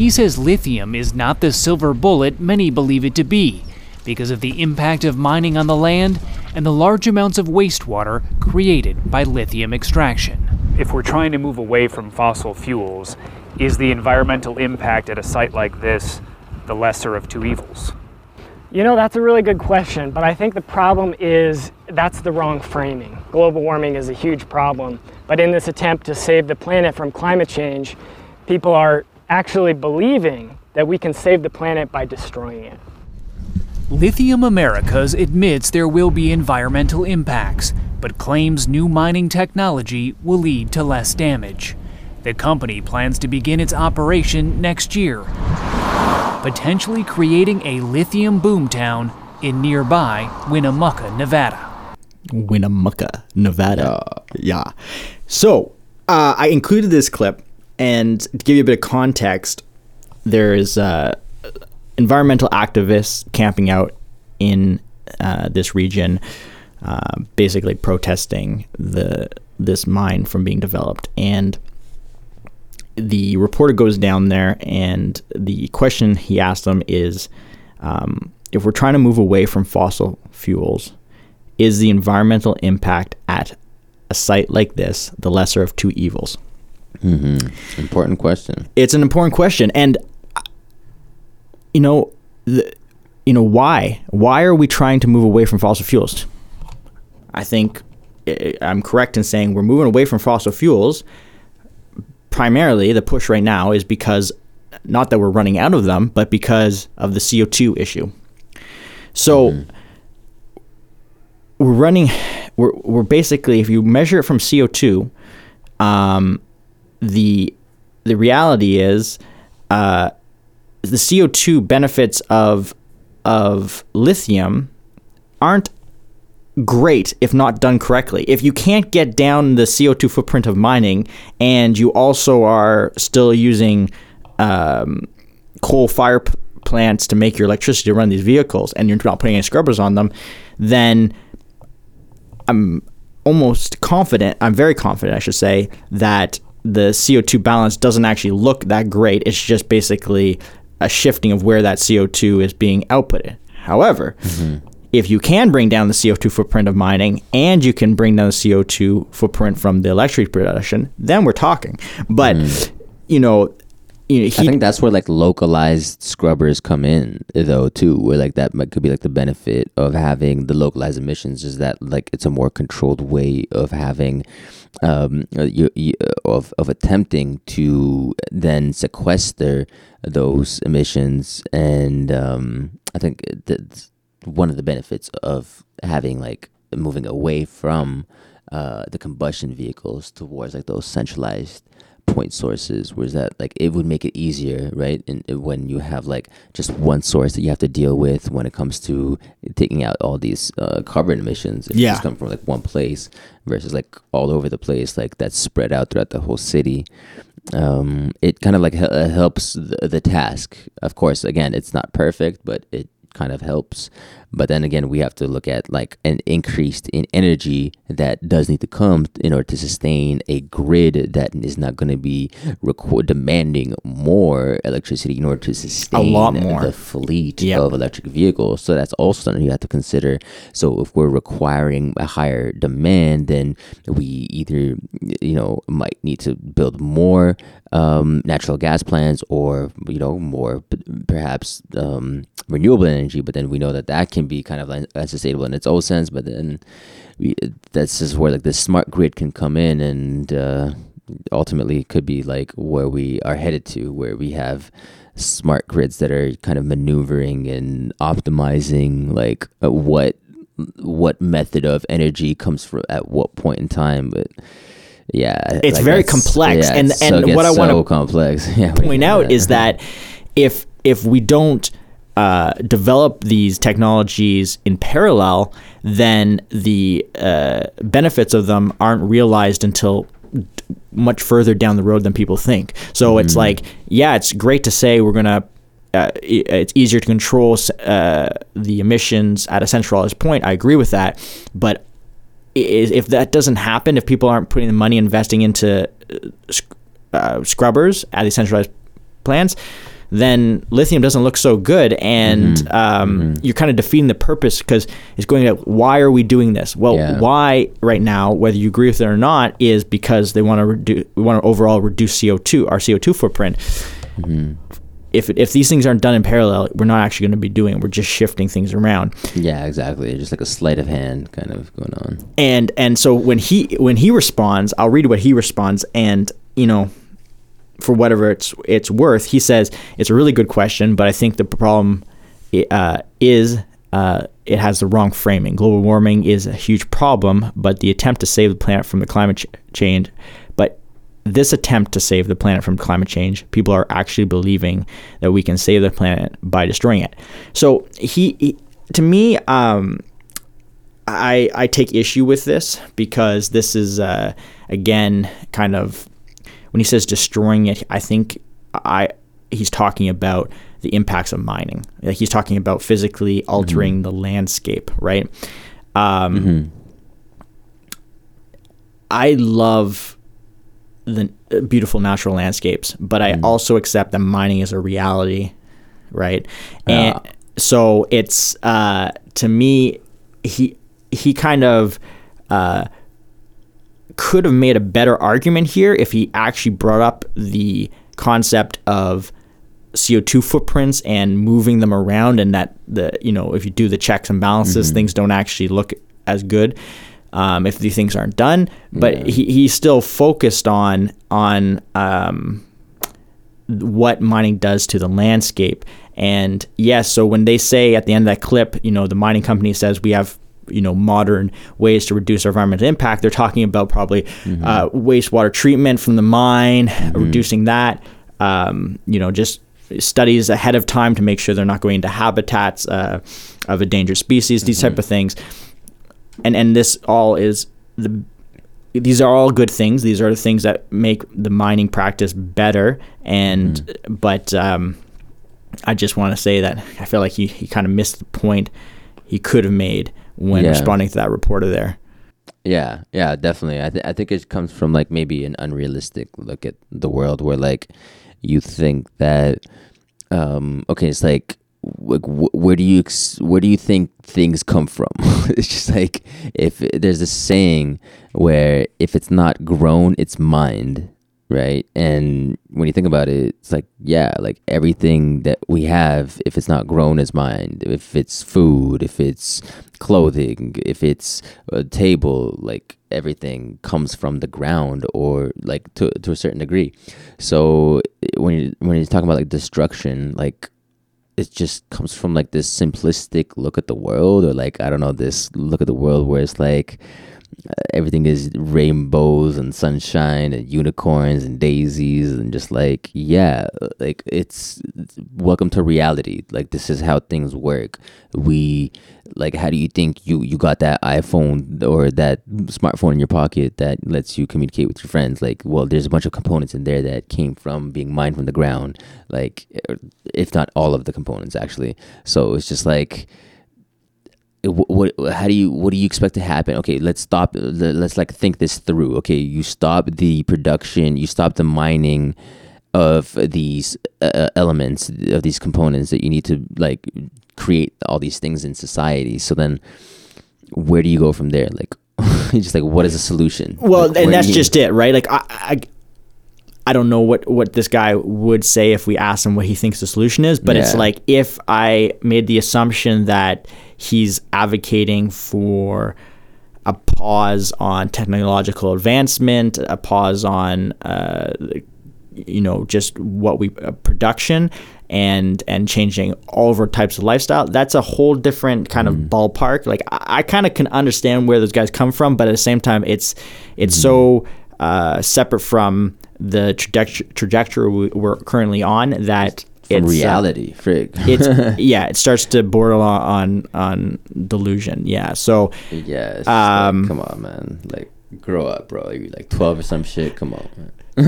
He says lithium is not the silver bullet many believe it to be because of the impact of mining on the land and the large amounts of wastewater created by lithium extraction. If we're trying to move away from fossil fuels, is the environmental impact at a site like this the lesser of two evils? You know, that's a really good question, but I think the problem is that's the wrong framing. Global warming is a huge problem, but in this attempt to save the planet from climate change, people are actually believing that we can save the planet by destroying it. Lithium Americas admits there will be environmental impacts, but claims new mining technology will lead to less damage. The company plans to begin its operation next year potentially creating a lithium boomtown in nearby Winnemucca, Nevada. Winnemucca, Nevada. Yeah. So uh, I included this clip, and to give you a bit of context, there's uh, environmental activists camping out in uh, this region, uh, basically protesting the this mine from being developed, and the reporter goes down there, and the question he asked them is um, if we're trying to move away from fossil fuels, is the environmental impact at a site like this the lesser of two evils? Mm-hmm. Important question. It's an important question, and you know, the, you know why? Why are we trying to move away from fossil fuels? I think eh, I'm correct in saying we're moving away from fossil fuels primarily the push right now is because not that we're running out of them, but because of the CO2 issue. So mm-hmm. we're running, we're, we're basically, if you measure it from CO2, um, the the reality is uh, the CO2 benefits of of lithium aren't great if not done correctly. If you can't get down the CO2 footprint of mining and you also are still using um, coal fire p- plants to make your electricity to run these vehicles and you're not putting any scrubbers on them, then I'm almost confident, I'm very confident, I should say, that the CO2 balance doesn't actually look that great. It's just basically a shifting of where that CO2 is being outputted. However, mm-hmm. if you can bring down the CO2 footprint of mining and you can bring down the CO2 footprint from the electricity production, then we're talking. But mm. you know, you know, I think that's where like localized scrubbers come in though too, where like that might, could be like the benefit of having the localized emissions is that like it's a more controlled way of having um uh, you, you, of of attempting to then sequester those emissions. And um I think that's one of the benefits of having like moving away from uh the combustion vehicles towards like those centralized point sources was that like it would make it easier right and when you have like just one source that you have to deal with when it comes to taking out all these uh, carbon emissions if Yeah. just come from like one place versus like all over the place like that's spread out throughout the whole city. Um it kind of like uh, helps the, the task. Of course again it's not perfect but it kind of helps but then again we have to look at like an increased in energy that does need to come in order to sustain a grid that is not going to be record demanding more electricity in order to sustain a lot more. the fleet Yep. of electric vehicles so that's also something you have to consider so if we're requiring a higher demand then we either you know might need to build more um, natural gas plants or you know more perhaps um, renewable energy but then we know that that can be kind of like unsustainable in its own sense but then we, that's just where like the smart grid can come in and uh, ultimately could be like where we are headed to where we have smart grids that are kind of maneuvering and optimizing like uh, what what method of energy comes from at what point in time but yeah It's like very complex, yeah, and- and gets what I wanna so complex. <laughs> Yeah point out is that if if we don't uh, develop these technologies in parallel, then the uh, benefits of them aren't realized until d- much further down the road than people think. So it's like, yeah, it's great to say we're gonna. Uh, it's easier to control uh, the emissions at a centralized point. I agree with that, but if that doesn't happen, if people aren't putting the money investing into uh, uh, scrubbers at these centralized plants, then lithium doesn't look so good, and Mm-hmm. um, you're kind of defeating the purpose because it's going to. Why are we doing this? Well, Yeah. why right now, whether you agree with it or not, is because they want to reduce. We want to overall reduce CO two, our CO two footprint. Mm-hmm. If, if these things aren't done in parallel, we're not actually going to be doing it. We're just shifting things around. yeah exactly just like a sleight of hand kind of going on and and so when he when he responds i'll read what he responds and you know for whatever it's it's worth he says it's a really good question but i think the problem uh, is uh, it has the wrong framing global warming is a huge problem but the attempt to save the planet from the climate ch- change but this attempt to save the planet from climate change, people are actually believing that we can save the planet by destroying it. So he, he to me, um, I I take issue with this because this is uh, again kind of when he says destroying it. I think I he's talking about the impacts of mining. Like he's talking about physically altering the landscape, right? Um, I love the uh, beautiful natural landscapes, but I also accept that mining is a reality, right? And Yeah. so it's uh, to me, he he kind of uh, could have made a better argument here if he actually brought up the concept of CO2 footprints and moving them around and that the you know if you do the checks and balances things don't actually look as good um, if these things aren't done. But he, he's still focused on on um, what mining does to the landscape. And yes, so when they say at the end of that clip, you know, the mining company says we have you know modern ways to reduce our environmental impact. They're talking about probably uh, wastewater treatment from the mine reducing that um, you know just studies ahead of time to make sure they're not going into habitats uh, of a endangered species these type of things. And and this all is the these are all good things. These are the things that make the mining practice better. And but um, I just want to say that I feel like he, he kind of missed the point he could have made when Yeah. responding to that reporter there. Yeah, yeah, definitely. I th- I think it comes from like maybe an unrealistic look at the world where like you think that um, okay, it's like, like wh- where do you ex- where do you think things come from? <laughs> it's just like if there's this saying where if it's not grown, it's mined, right? And when you think about it, it's like yeah, like everything that we have, if it's not grown, is mined. If it's food, if it's clothing, if it's a table, like everything comes from the ground or like to to a certain degree. So when you when you're talking about like destruction, like it just comes from like this simplistic look at the world or like I don't know this look at the world where it's like Uh, everything is rainbows and sunshine and unicorns and daisies and just like yeah like it's welcome to reality. Like this is how things work. We like how do you think you you got that iphone or that smartphone in your pocket that lets you communicate with your friends? Like well there's a bunch of components in there that came from being mined from the ground like er, if not all of the components actually. So it's just like what, what how do you what do you expect to happen? Okay let's stop let's like think this through. Okay you stop the production you stop the mining of these uh, elements of these components that you need to like create all these things in society. So then where do you go from there? Like <laughs> just like what is the solution? Well like, and that's just it right? Like I, I I don't know what, what this guy would say if we asked him what he thinks the solution is, but yeah. it's like if I made the assumption that he's advocating for a pause on technological advancement, a pause on, uh, you know, just what we uh, production and and changing all of our types of lifestyle. That's a whole different kind mm. of ballpark. Like I, I kind of can understand where those guys come from, but at the same time, it's it's mm. so uh, separate from the trajectory, trajectory we're currently on that it's reality, uh, frig. it's <laughs> yeah, it starts to border on on delusion. Yeah, so yeah, um, like, come on, man, like grow up, bro. You're like twelve or some shit. Come on, man. <laughs> but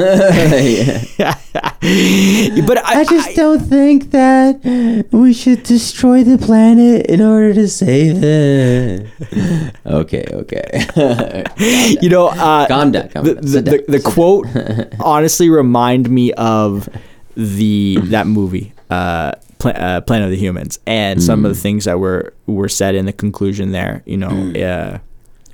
I, I just I, don't think that we should destroy the planet in order to save it. <laughs> okay, okay. <laughs> you know, uh, calm down. Calm the, down. The, the, the quote honestly remind me of the that movie, uh, uh, Planet of the Humans, and mm. some of the mm. things that were were said in the conclusion there. You know, mm. uh,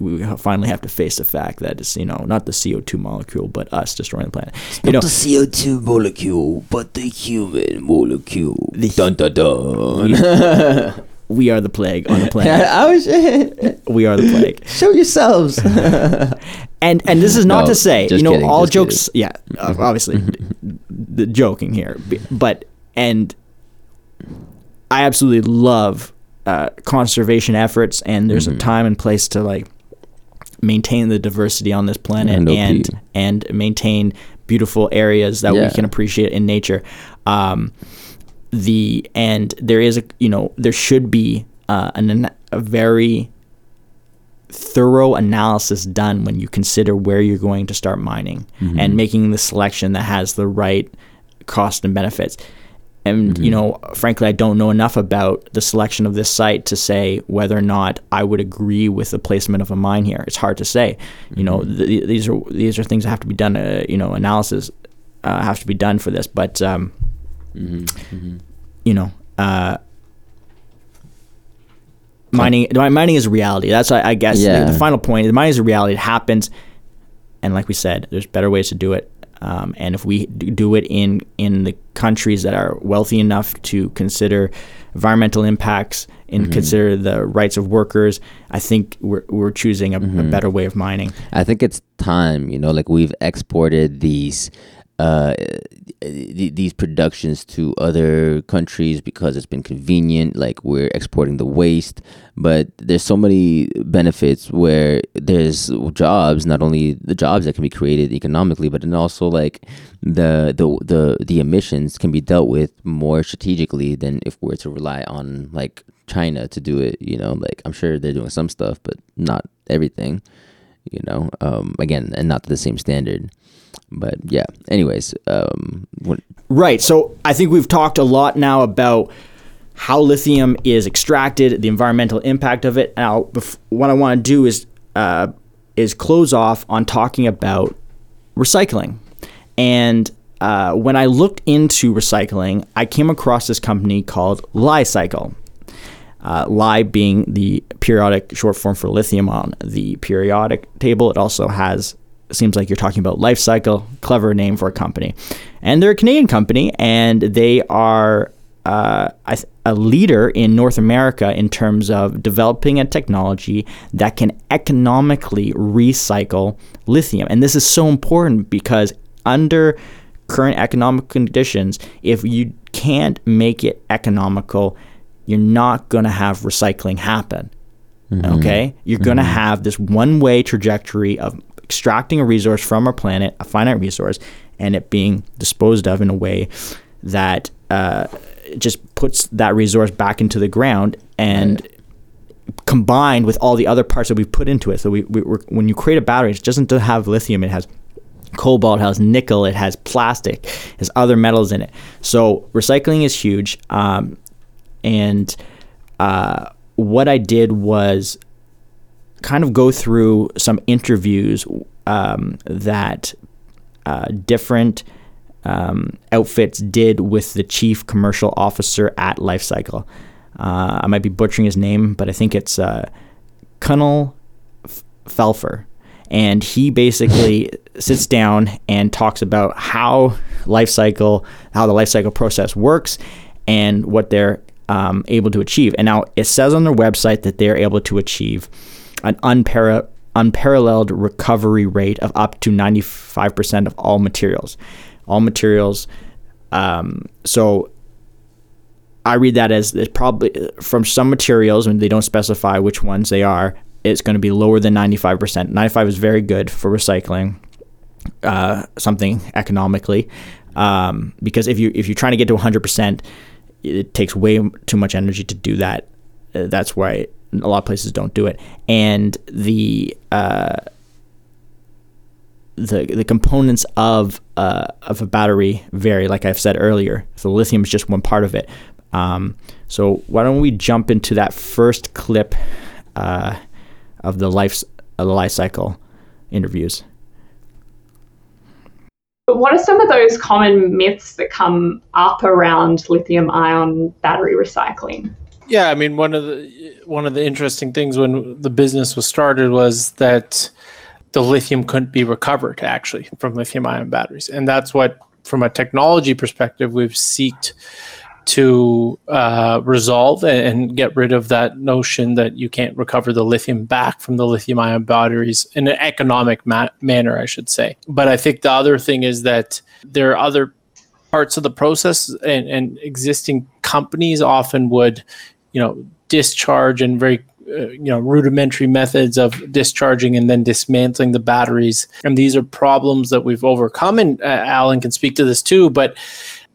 we finally have to face the fact that it's you know not the CO two molecule, but us destroying the planet. It's you not know, the CO two molecule, but the human molecule. The, dun dun dun. we are the plague on the planet. <laughs> oh shit! We are the plague. Show yourselves. <laughs> and and this is not no, to say you know kidding, all jokes. Kidding. Yeah, obviously, <laughs> the joking here, but and I absolutely love uh, conservation efforts, and there's mm-hmm. a time and place to like maintain the diversity on this planet and and, and maintain beautiful areas that yeah. we can appreciate in nature. Um, the and there is a you know there should be uh, an, a very thorough analysis done when you consider where you're going to start mining mm-hmm. and making the selection that has the right cost and benefits. And mm-hmm. you know, frankly, I don't know enough about the selection of this site to say whether or not I would agree with the placement of a mine here. It's hard to say. You know, mm-hmm. th- these are these are things that have to be done. Uh, you know, analysis uh, have to be done for this. But um, mm-hmm. Mm-hmm. you know, uh, mining mining is a reality. That's I, guess yeah. the, the, final point. Mining is a reality. It happens, and like we said, there's better ways to do it. Um, and if we do it in in the countries that are wealthy enough to consider environmental impacts and mm-hmm. consider the rights of workers, I think we're we're choosing a, mm-hmm. a better way of mining. I think it's time. You know, like we've exported these uh, th- these productions to other countries because it's been convenient. Like we're exporting the waste, but there's so many benefits where there's jobs, not only the jobs that can be created economically, but then also like the the the the emissions can be dealt with more strategically than if we're to rely on like China to do it. You know, like I'm sure they're doing some stuff, but not everything. You know, um, again, and not to the same standard but yeah anyways um, when- right so i think we've talked a lot now about how lithium is extracted the environmental impact of it now bef- what i want to do is uh, is close off on talking about recycling and uh, when I looked into recycling, I came across this company called Li-Cycle. Uh, Li being the periodic short form for lithium on the periodic table. It also has seems like you're talking about life cycle. Clever name for a company, and they're a Canadian company, and they are uh, a, a leader in North America in terms of developing a technology that can economically recycle lithium. And this is so important because under current economic conditions, if you can't make it economical, you're not going to have recycling happen. Mm-hmm. Okay? You're mm-hmm. going to have this one way trajectory of extracting a resource from our planet, a finite resource, and it being disposed of in a way that uh, just puts that resource back into the ground and right. combined with all the other parts that we've put into it. So we, we when you create a battery, it doesn't have lithium, it has cobalt, it has nickel, it has plastic, it has other metals in it. So recycling is huge. Um, and uh, what I did was kind of go through some interviews um, that uh, different um, outfits did with the chief commercial officer at Li-Cycle. Uh, I might be butchering his name, but I think it's uh, Kunal Phalpher. And he basically sits down and talks about how Li-Cycle, how the Li-Cycle process works, and what they're um, able to achieve. And now it says on their website that they're able to achieve an unpar- unparalleled recovery rate of up to 95% of all materials. All materials. Um, so I read that as it's probably from some materials, and they don't specify which ones they are, it's going to be lower than 95%. 95 is very good for recycling uh, something economically. Um, because if you if you're trying to get to 100%, it takes way too much energy to do that. Uh, that's why a lot of places don't do it. And the uh, the the components of uh, of a battery vary, like I've said earlier. So lithium is just one part of it. Um, so why don't we jump into that first clip uh, of the life of the life cycle interviews? What are some of those common myths that come up around lithium ion battery recycling? Yeah, I mean one of the one of the interesting things when the business was started was that the lithium couldn't be recovered actually from lithium ion batteries, and that's what, from a technology perspective, we've seeked to uh, resolve and, get rid of that notion that you can't recover the lithium back from the lithium ion batteries in an economic ma- manner, I should say. But I think the other thing is that there are other parts of the process, and, and existing companies often would, you know, discharge and very uh, you know rudimentary methods of discharging and then dismantling the batteries and these are problems that we've overcome and uh, alan can speak to this too but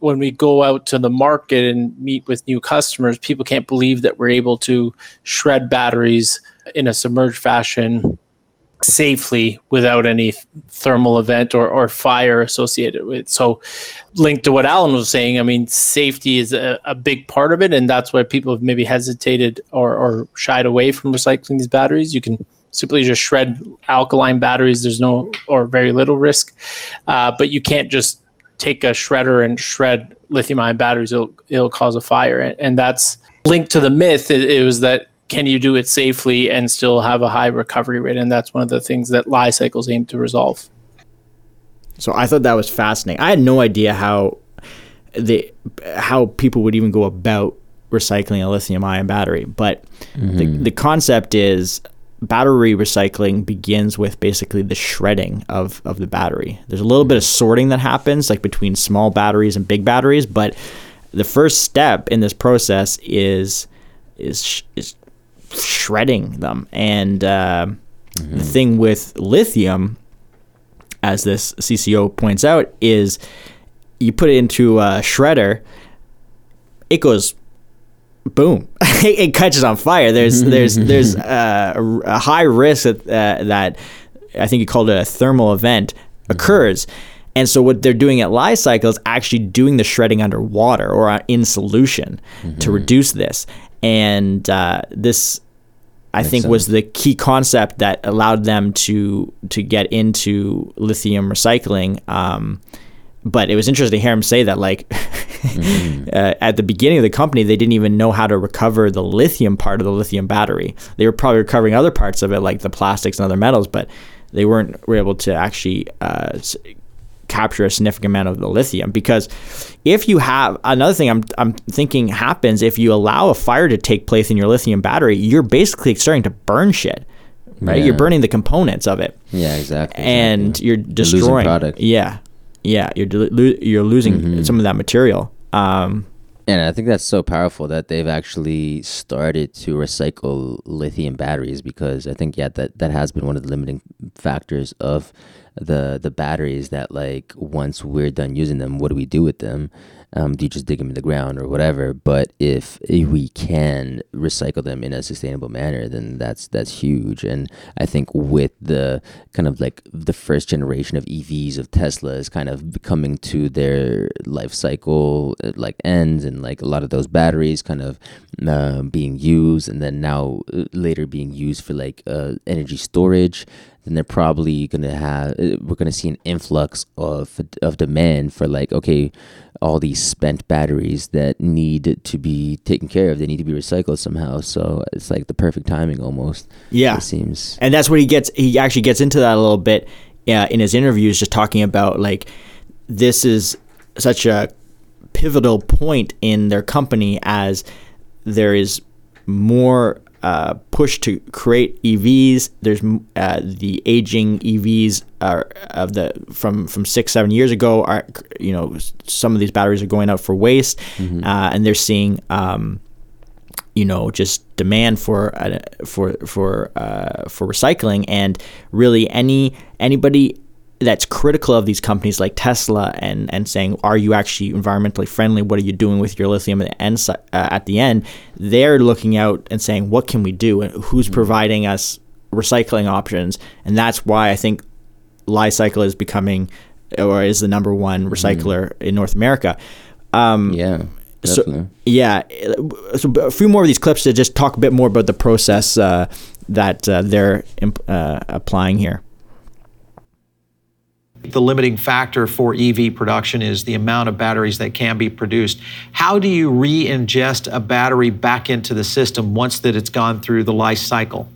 when we go out to the market and meet with new customers, people can't believe that we're able to shred batteries in a submerged fashion safely without any thermal event or, or fire associated with it. So linked to what Alan was saying, I mean, safety is a, a big part of it. And that's why people have maybe hesitated or, or shied away from recycling these batteries. You can simply just shred alkaline batteries. There's no or very little risk. Uh, but you can't just take a shredder and shred lithium ion batteries, it'll, it'll cause a fire. And, and that's linked to the myth. It, it, was that can you do it safely and still have a high recovery rate? And that's one of the things that Li-Cycles aim to resolve. So I thought that was fascinating. I had no idea how the how people would even go about recycling a lithium ion battery, but mm-hmm. the, the concept is battery recycling begins with basically the shredding of, of the battery. There's a little bit of sorting that happens, like between small batteries and big batteries, but the first step in this process is is is shredding them. And uh, mm-hmm. the thing with lithium, as this CCO points out, is you put it into a shredder, it goes boom, <laughs> it catches on fire. There's there's there's <laughs> uh, a, high risk that uh, that I think you called it a thermal event occurs. And so what they're doing at Li-Cycle is actually doing the shredding underwater or uh, in solution mm-hmm. to reduce this. And uh, this, I Makes think, sense. was the key concept that allowed them to to get into lithium recycling. Um, but it was interesting to hear him say that like <laughs> mm. uh, at the beginning of the company they didn't even know how to recover the lithium part of the lithium battery they were probably recovering other parts of it like the plastics and other metals but they weren't were able to actually uh, capture a significant amount of the lithium because if you have another thing I'm, I'm thinking happens if you allow a fire to take place in your lithium battery you're basically starting to burn shit right yeah. you're burning the components of it yeah exactly and exactly. you're destroying product yeah yeah, you're you're losing mm-hmm. some of that material. Um, and I think that's so powerful that they've actually started to recycle lithium batteries because I think yeah that that has been one of the limiting factors of the the batteries that like once we're done using them, what do we do with them? Um, do you just dig them in the ground or whatever? But if, we can recycle them in a sustainable manner, then that's that's huge. And I think with the kind of like the first generation of EVs of Tesla is kind of coming to their life cycle uh, like ends, and like a lot of those batteries kind of uh, being used, and then now uh, later being used for like uh, energy storage then they're probably gonna have uh, we're gonna see an influx of of demand for like okay all these spent batteries that need to be taken care of. They need to be recycled somehow. So it's like the perfect timing almost. Yeah, it seems. And that's what he gets. He actually gets into that a little bit uh, in his interviews, just talking about like this is such a pivotal point in their company as there is more uh, push to create EVs. There's uh, the aging EVs are of the from from six seven years ago are you know some of these batteries are going out for waste, mm-hmm. uh, and they're seeing. Um, you know, just demand for uh, for for uh, for recycling, and really any anybody that's critical of these companies like Tesla and and saying, are you actually environmentally friendly? What are you doing with your lithium at the end? Uh, at the end, they're looking out and saying, what can we do? And who's mm-hmm. providing us recycling options? And that's why I think Li-Cycle is becoming or is the number one mm-hmm. recycler mm. in North America. Um, yeah. Definitely. So yeah, so a few more of these clips to just talk a bit more about the process uh, that uh, they're imp- uh, applying here. The limiting factor for EV production is the amount of batteries that can be produced. How do you re-ingest a battery back into the system once that it's gone through the life cycle?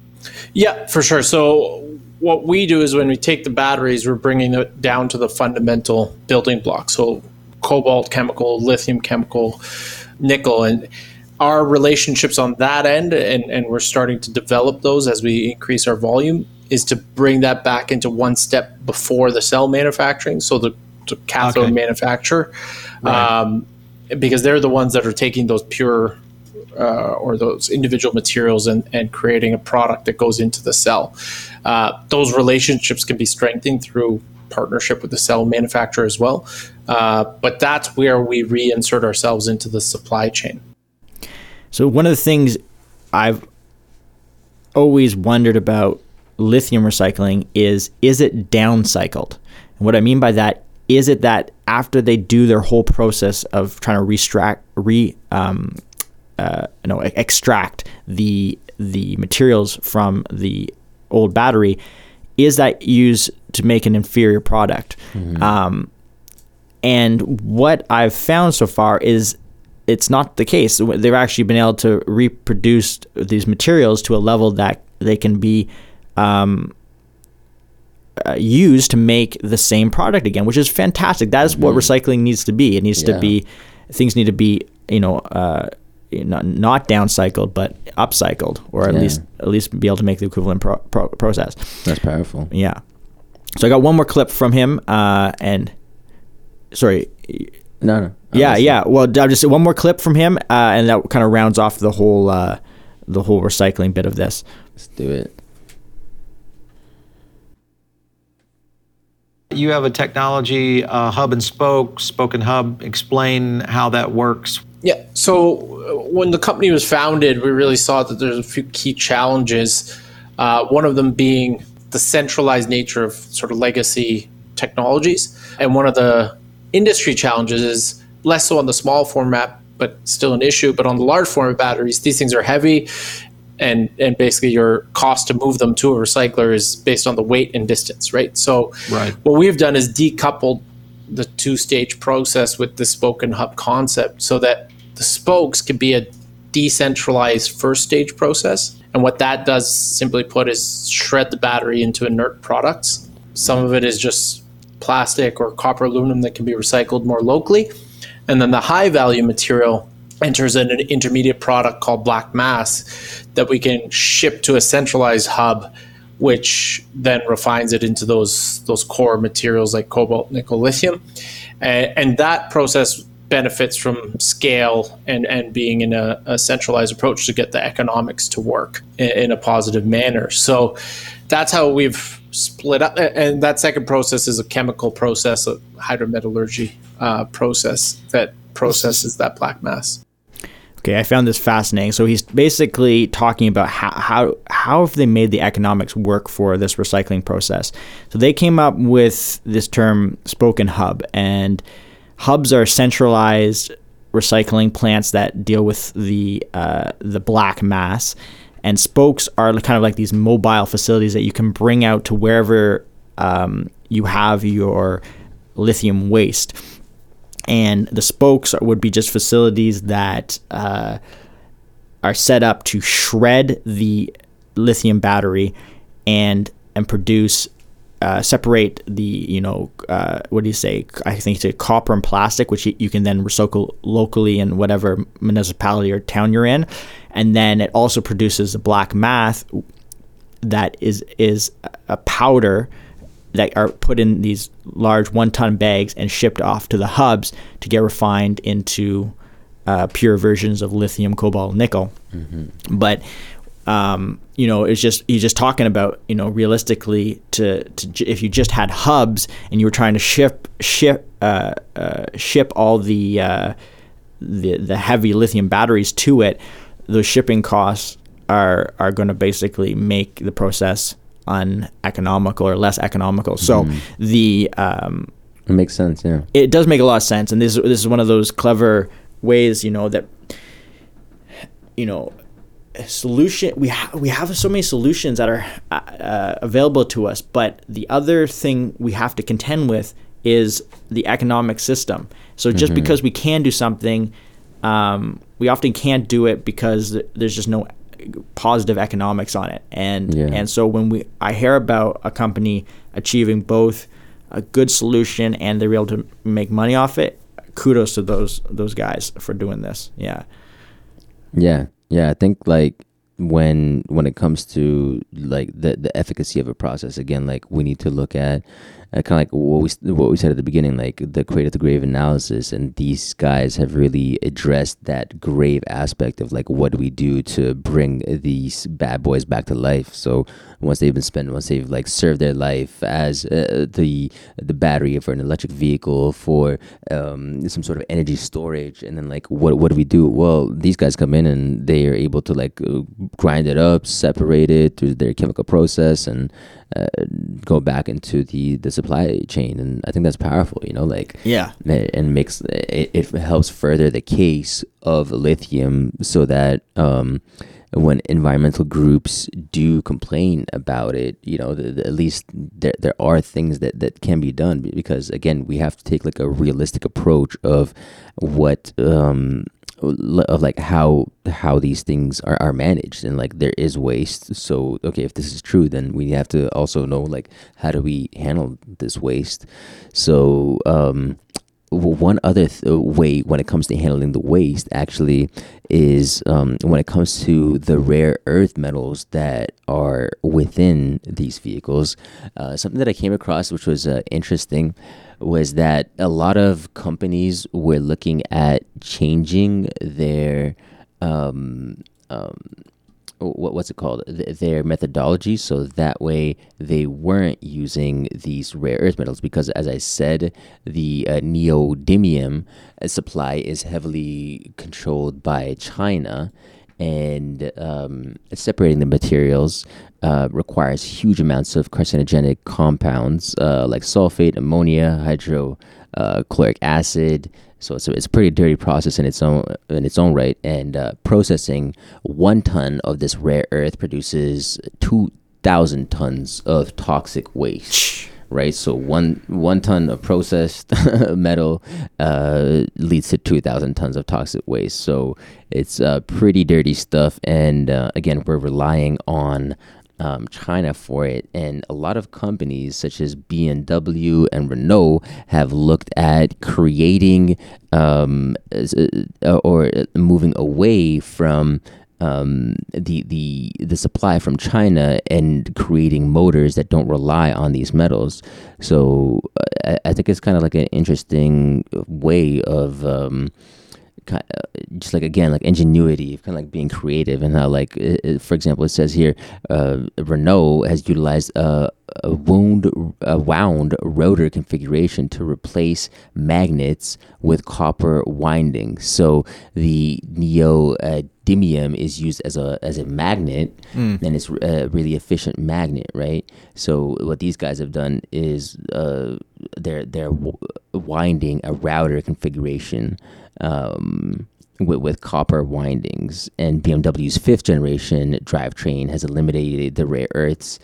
Yeah, for sure. So what we do is when we take the batteries, we're bringing it down to the fundamental building blocks. So cobalt chemical, lithium chemical, nickel, and our relationships on that end, and, and we're starting to develop those as we increase our volume, is to bring that back into one step before the cell manufacturing, so the, the cathode okay. manufacturer, right. um, because they're the ones that are taking those pure uh, or those individual materials and, and creating a product that goes into the cell. Uh, those relationships can be strengthened through partnership with the cell manufacturer as well. Uh, but that's where we reinsert ourselves into the supply chain. So, one of the things I've always wondered about lithium recycling is is it downcycled? And what I mean by that is it that after they do their whole process of trying to restract, re, um, uh, no, extract the the materials from the old battery, is that used to make an inferior product? Mm-hmm. Um, and what I've found so far is it's not the case. They've actually been able to reproduce these materials to a level that they can be um, uh, used to make the same product again, which is fantastic. That is mm-hmm. what recycling needs to be. It needs yeah. to be things need to be you know. Uh, not, not downcycled, but upcycled, or at yeah. least at least be able to make the equivalent pro- pro- process. That's powerful. Yeah. So I got one more clip from him, uh, and sorry. No, no. Yeah, yeah. Well, I'll just one more clip from him, uh, and that kind of rounds off the whole uh, the whole recycling bit of this. Let's do it. You have a technology uh, hub and spoke, spoken hub. Explain how that works. Yeah. So uh, when the company was founded, we really saw that there's a few key challenges. Uh, one of them being the centralized nature of sort of legacy technologies, and one of the industry challenges is less so on the small format, but still an issue. But on the large format batteries, these things are heavy and and basically your cost to move them to a recycler is based on the weight and distance, right? So right. what we've done is decoupled the two stage process with the spoke and hub concept so that the spokes can be a decentralized first stage process. And what that does, simply put, is shred the battery into inert products. Some of it is just plastic or copper aluminum that can be recycled more locally. And then the high value material enters in an intermediate product called black mass that we can ship to a centralized hub which then refines it into those those core materials like cobalt nickel lithium and, and that process benefits from scale and, and being in a, a, centralized approach to get the economics to work in, in, a positive manner. So that's how we've split up. And that second process is a chemical process, a hydrometallurgy uh, process that processes that black mass. Okay, I found this fascinating. So he's basically talking about how how how have they made the economics work for this recycling process. So they came up with this term spoke and hub, and hubs are centralized recycling plants that deal with the uh, the black mass, and spokes are kind of like these mobile facilities that you can bring out to wherever um, you have your lithium waste and the spokes would be just facilities that uh, are set up to shred the lithium battery and and produce uh, separate the you know uh, what do you say? I think it's copper and plastic which you, can then recycle locally in whatever municipality or town you're in. And then it also produces a black mass that is is a powder that are put in these large one ton bags and shipped off to the hubs to get refined into uh, pure versions of lithium, cobalt, nickel. Mm-hmm. But um, you know, it's just he's just talking about you know realistically to, to if you just had hubs and you were trying to ship ship uh, uh, ship all the uh, the the heavy lithium batteries to it, those shipping costs are are going to basically make the process uneconomical or less economical. So mm. the um, it makes sense. Yeah, it does make a lot of sense, and this this is one of those clever ways, you know, that you know solution we ha- we have so many solutions that are uh, uh, available to us but the other thing we have to contend with is the economic system so just mm-hmm. because we can do something um, we often can't do it because there's just no positive economics on it. And yeah. and so when we I hear about a company achieving both a good solution and they're able to make money off it, kudos to those those guys for doing this. Yeah. Yeah. Yeah, I think like when when it comes to like the the efficacy of a process again like we need to look at uh, kind of like what we what we said at the beginning, like the cradle to grave analysis, and these guys have really addressed that grave aspect of like what do we do to bring these bad boys back to life. So once they've been spent, once they've like served their life as uh, the the battery for an electric vehicle for um, some sort of energy storage, and then like what what do we do? Well, these guys come in and they are able to like grind it up, separate it through their chemical process, and uh, go back into the the supply chain and i think that's powerful you know like yeah. and makes it, it helps further the case of lithium so that um when environmental groups do complain about it, you know, the, the, at least there, there are things that, that can be done because again, we have to take like a realistic approach of what um, of like how how these things are, are managed and like there is waste so okay if this is true then we have to also know like how do we handle this waste so um one other th- way when it comes to handling the waste actually is um, when it comes to the rare earth metals that are within these vehicles. Uh, something that I came across, which was uh, interesting, was that a lot of companies were looking at changing their um, um, what, what's it called? Their methodology so that way they weren't using these rare earth metals because as i said the uh, neodymium supply is heavily controlled by china and um, separating the materials uh, requires huge amounts of carcinogenic compounds uh, like sulfate, ammonia, hydrochloric acid. So it's a, it's a pretty dirty process in its own in its own right. And uh, processing one ton of this rare earth produces two thousand tons of toxic waste. right? So one one ton of processed <laughs> metal uh, leads to two thousand tons of toxic waste. So it's uh, pretty dirty stuff. And uh, again, we're relying on um, China for it. And a lot of companies, such as BMW and Renault, have looked at creating um, uh, or moving away from um, the the the supply from China and creating motors that don't rely on these metals. So uh, I, I think it's kind of like an interesting way of um, kind of, just like again like ingenuity, kind of like being creative, and how like it, for example, it says here uh, Renault has utilized a, a wound a wound rotor configuration to replace magnets with copper windings. So the neo uh, Dimium is used as a as a magnet, mm. and it's a really efficient magnet, right? So what these guys have done is uh, they're they're w- winding a rotor configuration um, with, with copper windings, and BMW's fifth generation drivetrain has eliminated the rare earths.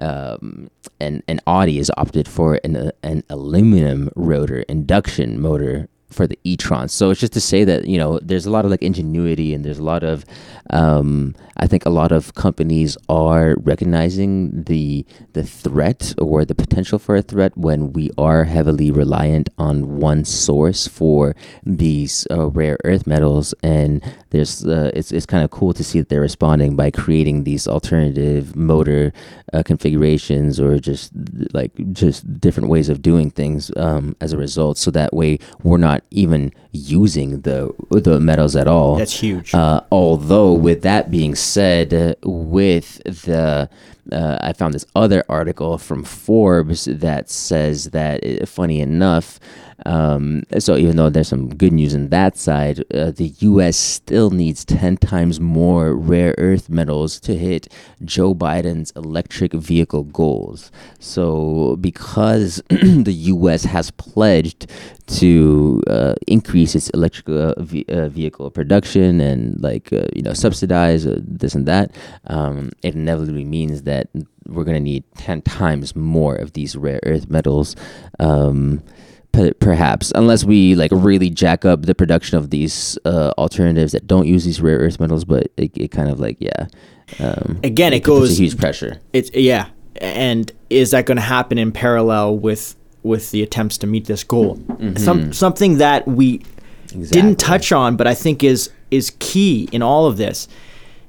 Um, and, and Audi has opted for an, an aluminum rotor induction motor for the e-tron. So it's just to say that you know there's a lot of like ingenuity and there's a lot of um, I think a lot of companies are recognizing the the threat or the potential for a threat when we are heavily reliant on one source for these uh, rare earth metals and there's uh, it's it's kind of cool to see that they're responding by creating these alternative motor uh, configurations or just like just different ways of doing things um, as a result so that way we're not even using the the metals at all. That's huge. Uh, although with that being said with the uh, I found this other article from Forbes that says that, uh, funny enough, um, so even though there's some good news in that side, uh, the U.S. still needs 10 times more rare earth metals to hit Joe Biden's electric vehicle goals. So because <clears throat> the U.S. has pledged to uh, increase its electric uh, v- uh, vehicle production and like uh, you know subsidize this and that, um, it inevitably means that we're going to need 10 times more of these rare earth metals. Um, perhaps unless we like really jack up the production of these uh, alternatives that don't use these rare earth metals but it, it kind of like yeah um, again it, it goes huge pressure it's yeah and is that going to happen in parallel with with the attempts to meet this goal mm-hmm. some something that we exactly. didn't touch on but i think is is key in all of this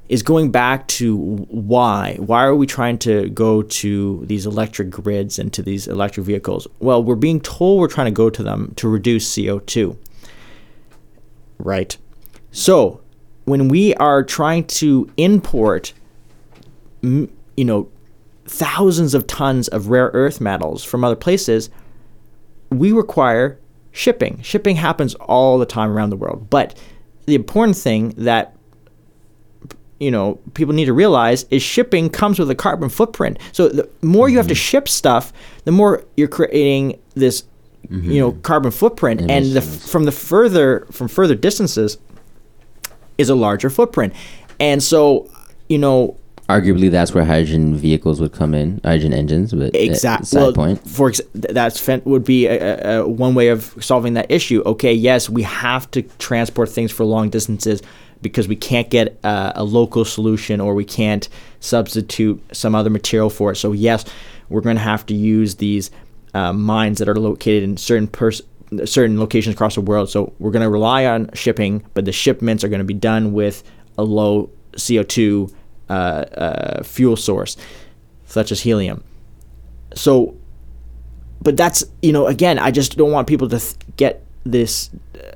is going back to why. Why are we trying to go to these electric grids and to these electric vehicles? Well, we're being told we're trying to go to them to reduce CO2. Right? So, when we are trying to import, you know, thousands of tons of rare earth metals from other places, we require shipping. Shipping happens all the time around the world. But the important thing that you know people need to realize is shipping comes with a carbon footprint. So the more mm-hmm. you have to mm-hmm. ship stuff, the more you're creating this mm-hmm. you know carbon footprint, and the, from the further from further distances is a larger footprint. And so you know arguably that's where hydrogen vehicles would come in, hydrogen engines. But exactly, side well, point. For ex- that's would be a, a, one way of solving that issue. Okay, yes, we have to transport things for long distances, because we can't get uh, a local solution or we can't substitute some other material for it. So yes, we're going to have to use these uh, mines that are located in certain pers- certain locations across the world. So we're going to rely on shipping, but the shipments are going to be done with a low CO2 uh, uh, fuel source, such as helium. So, but that's you know again, I just don't want people to th- get this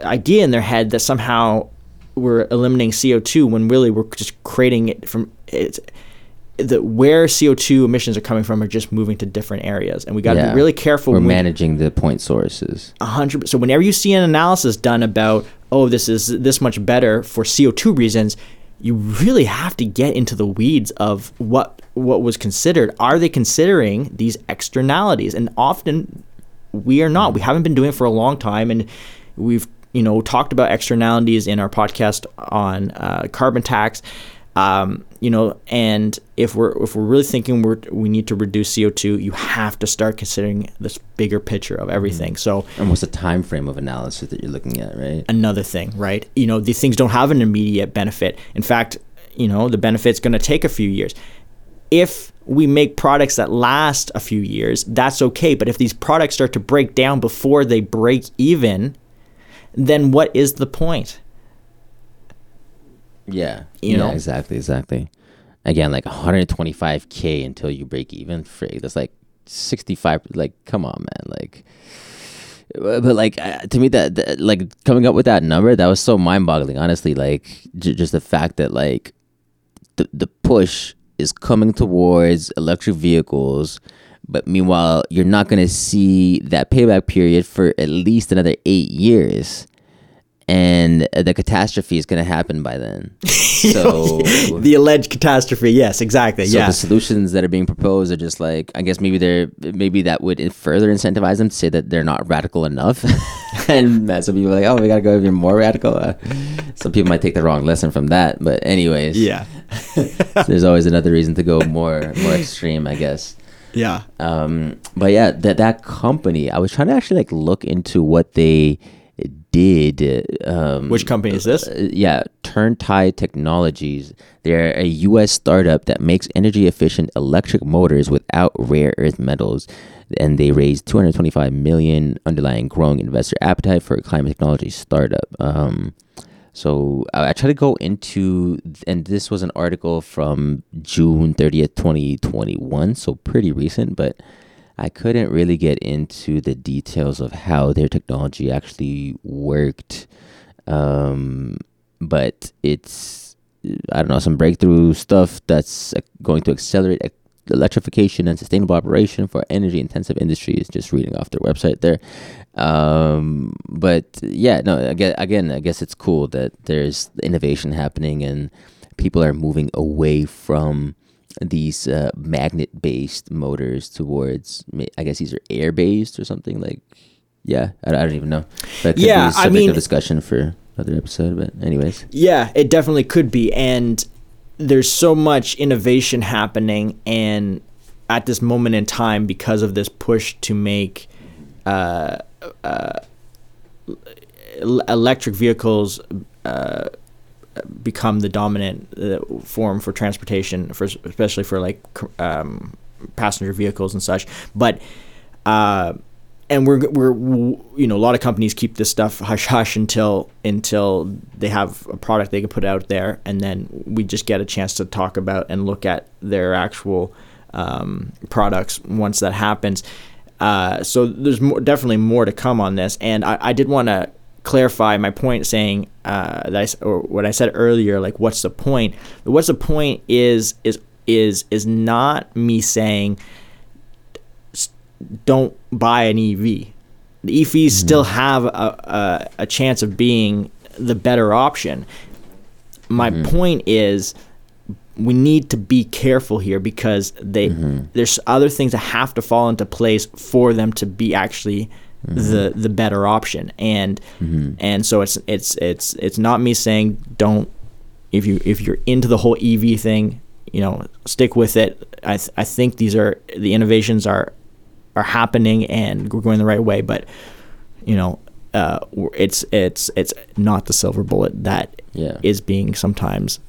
idea in their head that somehow we're eliminating CO2 when really we're just creating it from it's the where CO2 emissions are coming from are just moving to different areas, and we got to yeah. be really careful. We're managing we, the point sources. A hundred. So whenever you see an analysis done about, oh, this is this much better for CO2 reasons, you really have to get into the weeds of what what was considered. Are they considering these externalities? And often we are not. We haven't been doing it for a long time, and we've you know, talked about externalities in our podcast on uh, carbon tax. Um, you know, and if we're if we're really thinking we're we need to reduce CO two, you have to start considering this bigger picture of everything. So, And what's the time frame of analysis that you're looking at, right? another thing, right? You know, these things don't have an immediate benefit. In fact, you know, the benefit's going to take a few years. If we make products that last a few years, that's okay. But if these products start to break down before they break even, then what is the point? Yeah. You yeah, know? exactly, exactly. Again, like 125k until you break even. Frig, that's like 65. Like, come on, man. Like, but like uh, to me, that, that like coming up with that number, that was so mind-boggling. Honestly, like j- just the fact that like the the push is coming towards electric vehicles. But meanwhile, you're not gonna see that payback period for at least another eight years, and the catastrophe is gonna happen by then. <laughs> So, <laughs> the alleged catastrophe. Yes, exactly. so yeah. the solutions that are being proposed are just like I guess maybe they're maybe that would further incentivize them to say that they're not radical enough, <laughs> and some people are like, oh, we gotta go even more radical. Uh, some people might take the wrong lesson from that, but anyways, yeah. there's always another reason to go more more extreme, I guess. Yeah. Um, but yeah, that that company, I was trying to actually like look into what they did. Um, Which company is this? uh, yeah, Turntide Technologies. They're a U.S. startup that makes energy efficient electric motors without rare earth metals, and they raised 225 million, underlying growing investor appetite for a climate technology startup. Um, so I, I try to go into, and this was an article from June 30th, 2021, so pretty recent, but I couldn't really get into the details of how their technology actually worked. Um, but it's, I don't know, some breakthrough stuff that's uh, going to accelerate electrification and sustainable operation for energy intensive industries. Just reading off their website there. Um, but yeah, no, again, again, I guess it's cool that there's innovation happening and people are moving away from these uh, magnet based motors towards I guess these are air based or something like yeah I, I don't even know that could Yeah, I be subject mean- of discussion for another episode but anyways Yeah, it definitely could be. And there's so much innovation happening, and at this moment in time, because of this push to make uh, uh, electric vehicles uh, become the dominant uh, form for transportation, for especially for like um, passenger vehicles and such. But uh, and we're we're you know a lot of companies keep this stuff hush hush until until they have a product they can put out there, and then we just get a chance to talk about and look at their actual um, products once that happens. Uh, so there's more, definitely more to come on this, and I, I did want to clarify my point, saying uh, that I or what I said earlier, like what's the point? What's the point is is is is not me saying don't buy an EV. The EVs still have a, a, a chance of being the better option. My point is we need to be careful here because they mm-hmm. there's other things that have to fall into place for them to be actually mm-hmm. the the better option. And mm-hmm. and so it's it's it's it's not me saying don't if you if you're into the whole EV thing you know stick with it. I th- I think these are the innovations are are happening and we're going the right way but you know uh, it's it's it's not the silver bullet that is Yeah. being sometimes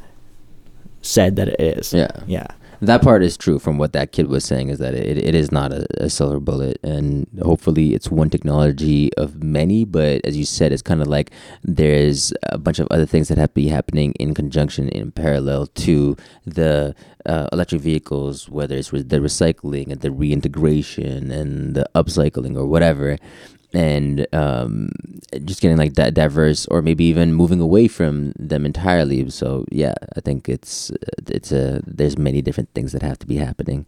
said that it is. Yeah. yeah. That part is true from what that kid was saying is that it, it is not a, a silver bullet and hopefully it's one technology of many but as you said it's kind of like there's a bunch of other things that have to be happening in conjunction in parallel to the uh, electric vehicles whether it's re- the recycling and the reintegration and the upcycling or whatever and um, just getting like that diverse, or maybe even moving away from them entirely. So yeah, I think it's it's a there's many different things that have to be happening.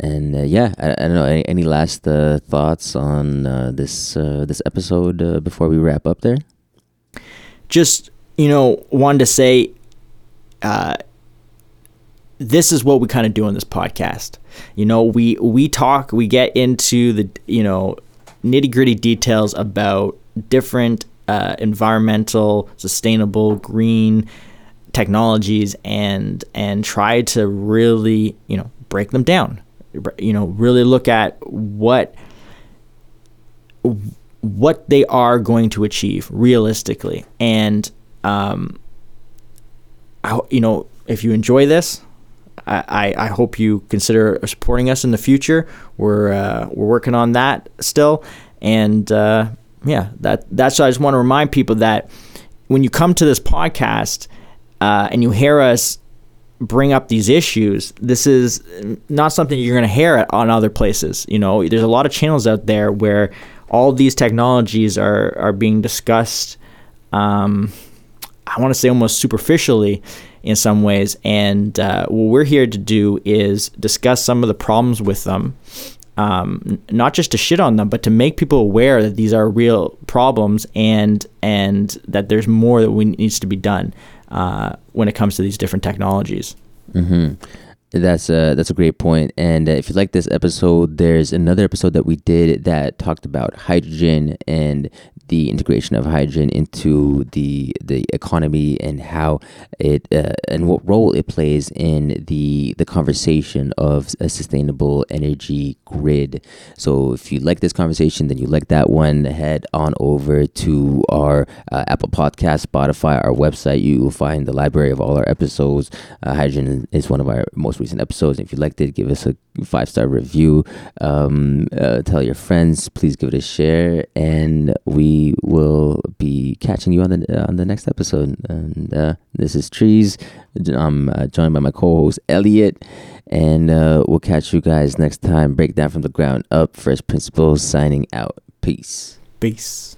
And uh, yeah, I, I don't know. Any, any last uh, thoughts on uh, this uh, this episode uh, before we wrap up? There. just you know wanted to say uh, this is what we kind of do on this podcast you know we we talk we get into the you know nitty gritty details about different uh, environmental sustainable green technologies and and try to really you know break them down. You know really look at what what they are going to achieve realistically. And um, I, you know if you enjoy this I, I hope you consider supporting us in the future. We're uh, we're working on that still, and uh, yeah, that that's. Why I just want to remind people that when you come to this podcast uh, and you hear us bring up these issues, this is not something you're going to hear on other places. You know, there's a lot of channels out there where all these technologies are are being discussed. Um, I want to say almost superficially in some ways. And uh, what we're here to do is discuss some of the problems with them. Um, not just to shit on them, but to make people aware that these are real problems and and that there's more that we, needs to be done uh, when it comes to these different technologies. Mm-hmm. That's a that's a great point. And uh, if you like this episode, there's another episode that we did that talked about hydrogen and the integration of hydrogen into the the economy and how it uh, and what role it plays in the the conversation of a sustainable energy grid. So if you like this conversation, then you like that one, head on over to our uh, Apple Podcast, Spotify, our website. You will find the library of all our episodes. Uh, hydrogen is one of our most recent episodes. If you liked it, give us a five star review. Um, uh, tell your friends. Please give it a share, and we will be catching you on the on the next episode. And uh, this is Trees. I'm uh, joined by my co-host Elliot, and uh, we'll catch you guys next time. Breakdown from the ground up. First principles signing out. Peace. Peace.